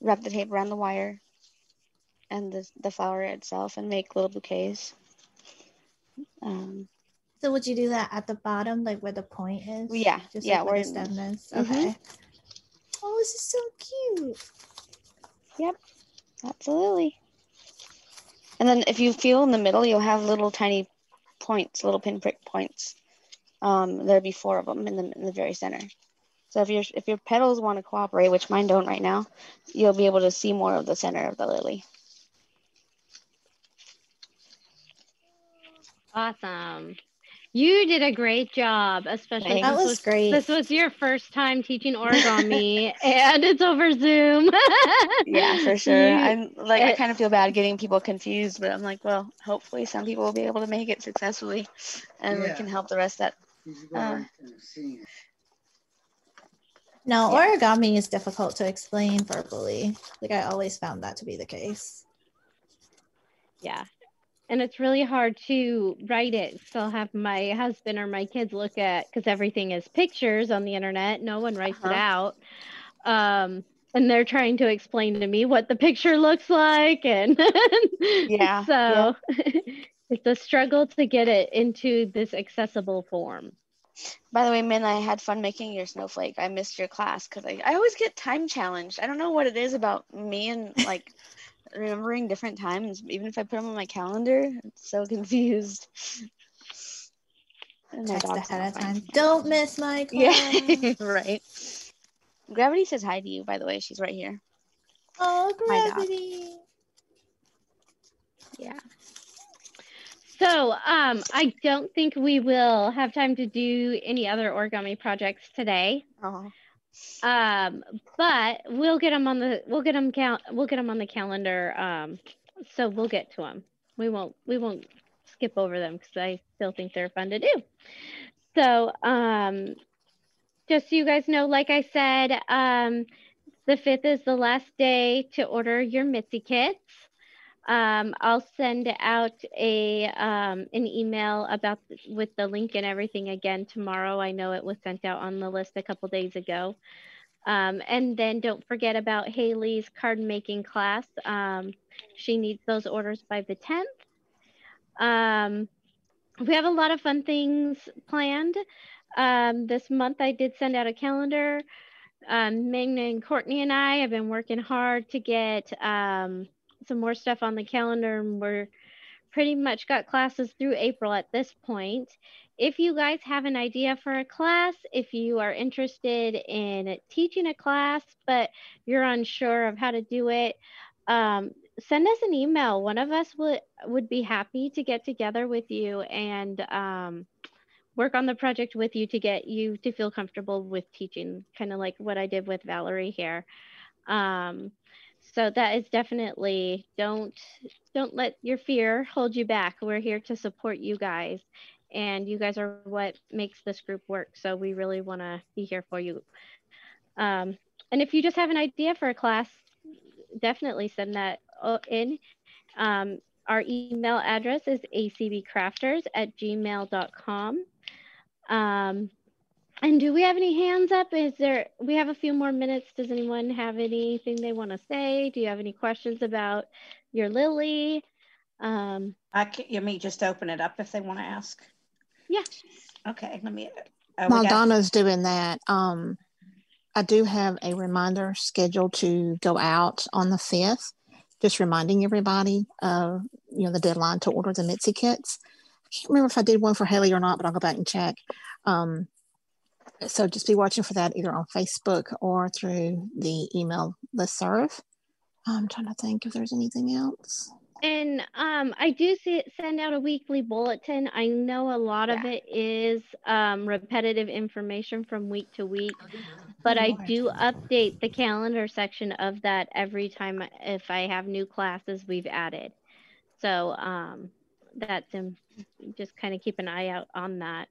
wrap the tape around the wire and the, the flower itself and make little bouquets. Um, So would you do that at the bottom, like where the point is? Yeah, Just yeah, like where the stem is. Mhm. Okay. Oh, this is so cute. Yep, that's a lily. And then if you feel in the middle, you'll have little tiny points, little pinprick points. Um, there'll be four of them in the in the very center. So if your if your petals want to cooperate, which mine don't right now, you'll be able to see more of the center of the lily. Awesome. You did a great job, especially That this was great. This was your first time teaching origami, and it's over Zoom. Yeah, for sure. I'm like I kind of feel bad getting people confused, but I'm like, well, hopefully some people will be able to make it successfully, and we can help the rest that. Uh, No, origami is difficult to explain verbally. Like I always found that to be the case. Yeah. And it's really hard to write it. So I'll have my husband or my kids look at because everything is pictures on the internet. No one writes it Uh-huh. out. Um, and they're trying to explain to me what the picture looks like. And Yeah, so it's a struggle to get it into this accessible form. By the way, Min, I had fun making your snowflake. I missed your class because I, I always get time challenged. I don't know what it is about me and like remembering different times. Even if I put them on my calendar, I'm so confused. And Text ahead of time. Don't miss my class. Yeah, right. Gravity says hi to you, by the way. She's right here. Oh, gravity. Yeah. So um, I don't think we will have time to do any other origami projects today. Oh. Um, but we'll get them on the we'll get them count we'll get them on the calendar. Um, so we'll get to them. We won't we won't skip over them because I still think they're fun to do. So um, just so you guys know, like I said, um, the fifth is the last day to order your Mitzi kits. Um, I'll send out a um, an email about with the link and everything again tomorrow. I know it was sent out on the list a couple days ago. Um, and then don't forget about Haley's card making class. Um, she needs those orders by the 10th. Um, we have a lot of fun things planned. Um, this month I did send out a calendar. Um, Ming and Courtney and I have been working hard to get um, some more stuff on the calendar and we're pretty much got classes through April at this point. If you guys have an idea for a class, if you are interested in teaching a class, but you're unsure of how to do it, um, send us an email. One of us would, would be happy to get together with you and um, work on the project with you to get you to feel comfortable with teaching, kind of like what I did with Valerie here. Um, so that is definitely don't don't let your fear hold you back. We're here to support you guys and you guys are what makes this group work. So we really want to be here for you. Um, and if you just have an idea for a class, definitely send that uh, in. Um, our email address is acbcrafters at gmail.com. Um, and do we have any hands up? Is there, we have a few more minutes. Does anyone have anything they want to say? Do you have any questions about your lily? Um, I can, you may just open it up if they want to ask. Yeah. Okay, let me. Uh, While Donna's doing that, um, I do have a reminder scheduled to go out on the 5th, just reminding everybody of, you know, the deadline to order the Mitzi kits. I can't remember if I did one for Haley or not, but I'll go back and check. Um, so just be watching for that either on Facebook or through the email listserv. I'm trying to think if there's anything else. And um, I do see it send out a weekly bulletin. I know a lot of it is um, repetitive information from week to week, but I do update the calendar section of that every time if I have new classes we've added. So um, that's just kind of keep an eye out on that.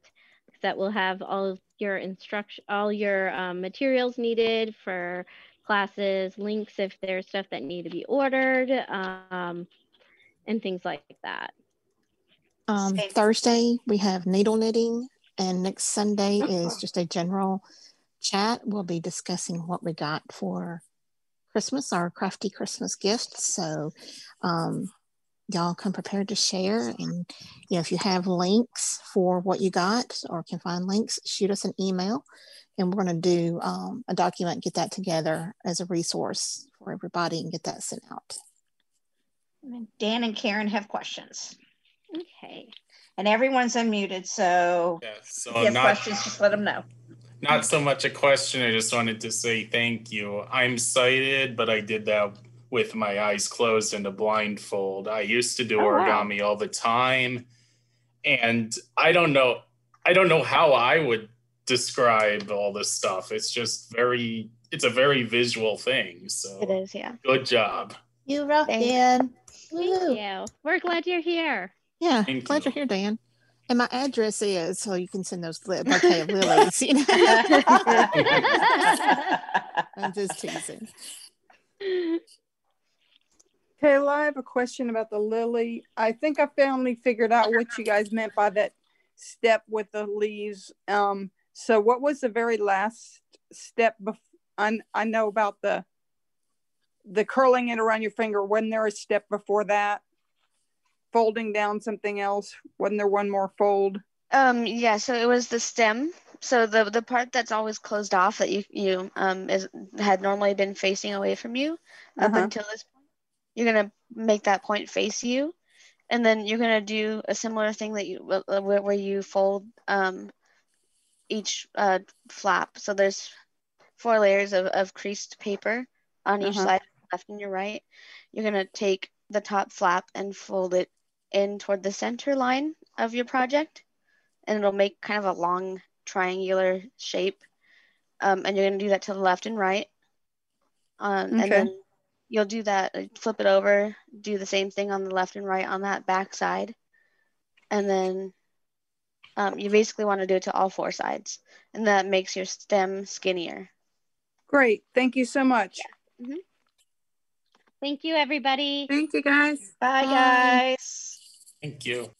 That will have all your instruction, all your um, materials needed for classes, links if there's stuff that need to be ordered. Um, and things like that. Um, Thursday, we have needle knitting, and next Sunday is just a general chat. We'll be discussing what we got for Christmas, our crafty Christmas gifts. So, um, y'all come prepared to share. And you know, if you have links for what you got or can find links, shoot us an email, and we're going to do um, a document, get that together as a resource for everybody, and get that sent out. Dan and Karen have questions. Okay. And everyone's unmuted, so, Yeah, so if you have not- questions, just let them know. Not so much a question. I just wanted to say thank you. I'm sighted, but I did that with my eyes closed and a blindfold. I used to do Oh, wow. origami all the time. And I don't know, I don't know how I would describe all this stuff. It's just very, it's a very visual thing. So It is, yeah. good job. You rock, Thanks. Dan. Thank you. We're glad you're here. Yeah, Thank glad you. you're here, Dan. And my address is so you can send those li- bouquet of lilies. You know? I'm just teasing. Kayla, I have a question about the lily. I think I finally figured out what you guys meant by that step with the leaves. Um, so what was the very last step? Bef- I, I know about the the curling it around your finger. Wasn't there a step before that? Folding down something else. Wasn't there one more fold? Um, yeah, so it was the stem. So the the part that's always closed off that you you um is had normally been facing away from you up Uh-huh. until this You're gonna make that point face you, and then you're gonna do a similar thing that you where, where you fold um each uh flap. So there's four layers of, of creased paper on each Uh-huh. side, left and your right. You're gonna take the top flap and fold it in toward the center line of your project, and it'll make kind of a long triangular shape. Um, and you're gonna do that to the left and right. Um, Okay. And then you'll do that, flip it over, do the same thing on the left and right on that back side, and then um, you basically want to do it to all four sides, and that makes your stem skinnier. Great. Thank you so much. Yeah. Thank you, everybody. Thank you, guys. Bye, guys. Thank you.